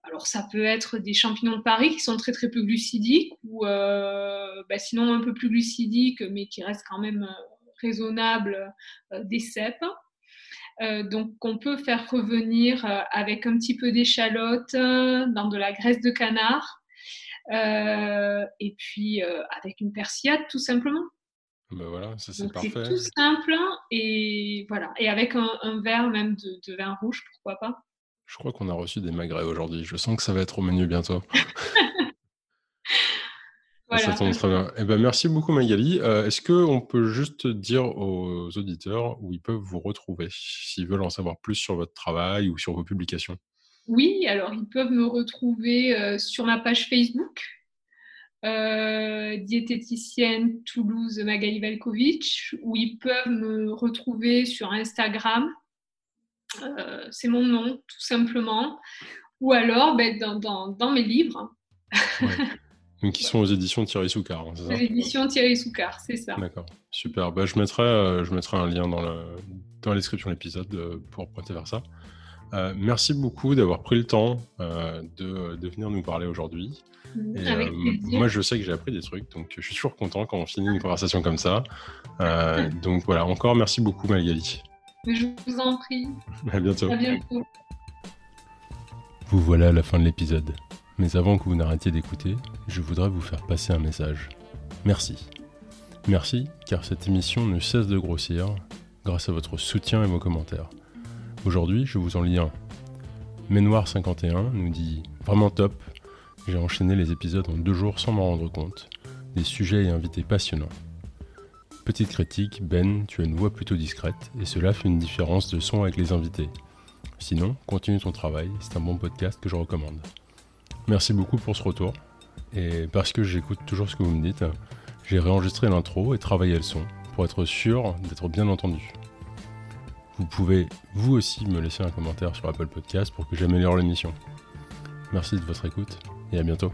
Alors ça peut être des champignons de Paris qui sont très très peu glucidiques ou euh, bah, sinon un peu plus glucidiques mais qui restent quand même euh, raisonnables des cèpes. donc on peut faire revenir avec un petit peu d'échalote dans de la graisse de canard et puis avec une persillade tout simplement. Ben voilà, ça c'est parfait. C'est tout simple et voilà. Et avec un, verre même de, vin rouge, pourquoi pas. Je crois qu'on a reçu des magrets aujourd'hui. Je sens que ça va être au menu bientôt. voilà. Ça tombe très bien. Eh ben, merci beaucoup Magali. Euh, est-ce qu'on peut juste dire aux auditeurs où ils peuvent vous retrouver s'ils veulent en savoir plus sur votre travail ou sur vos publications? Oui, alors ils peuvent me retrouver euh, sur ma page Facebook euh, diététicienne Toulouse Magali Velkovic, où ils peuvent me retrouver sur Instagram. Euh, c'est mon nom, tout simplement. Ou alors ben, dans, mes livres. Donc, qui sont aux éditions Thierry Soucard, c'est ça éditions Thierry Soucard, c'est ça. D'accord, super. Bah, je, mettrai, euh, je mettrai un lien dans, la description de l'épisode pour pointer vers ça. merci beaucoup d'avoir pris le temps de, de, venir nous parler aujourd'hui. Euh, moi, je sais que j'ai appris des trucs, donc je suis toujours content quand on finit une conversation comme ça. Euh, donc voilà, encore merci beaucoup, Magali. Je vous en prie. À bientôt. À bientôt. Vous voilà à la fin de l'épisode. Mais avant que vous n'arrêtiez d'écouter, je voudrais vous faire passer un message. Merci. Merci, car cette émission ne cesse de grossir grâce à votre soutien et vos commentaires. Aujourd'hui, je vous en lis un. Ménoir51 nous dit Vraiment top, j'ai enchaîné les épisodes en deux jours sans m'en rendre compte. Des sujets et invités passionnants. Petite critique, Ben, tu as une voix plutôt discrète et cela fait une différence de son avec les invités. Sinon, continue ton travail, c'est un bon podcast que je recommande. Merci beaucoup pour ce retour. Et parce que j'écoute toujours ce que vous me dites, j'ai réenregistré l'intro et travaillé le son pour être sûr d'être bien entendu. Vous pouvez vous aussi me laisser un commentaire sur Apple Podcast pour que j'améliore l'émission. Merci de votre écoute et à bientôt.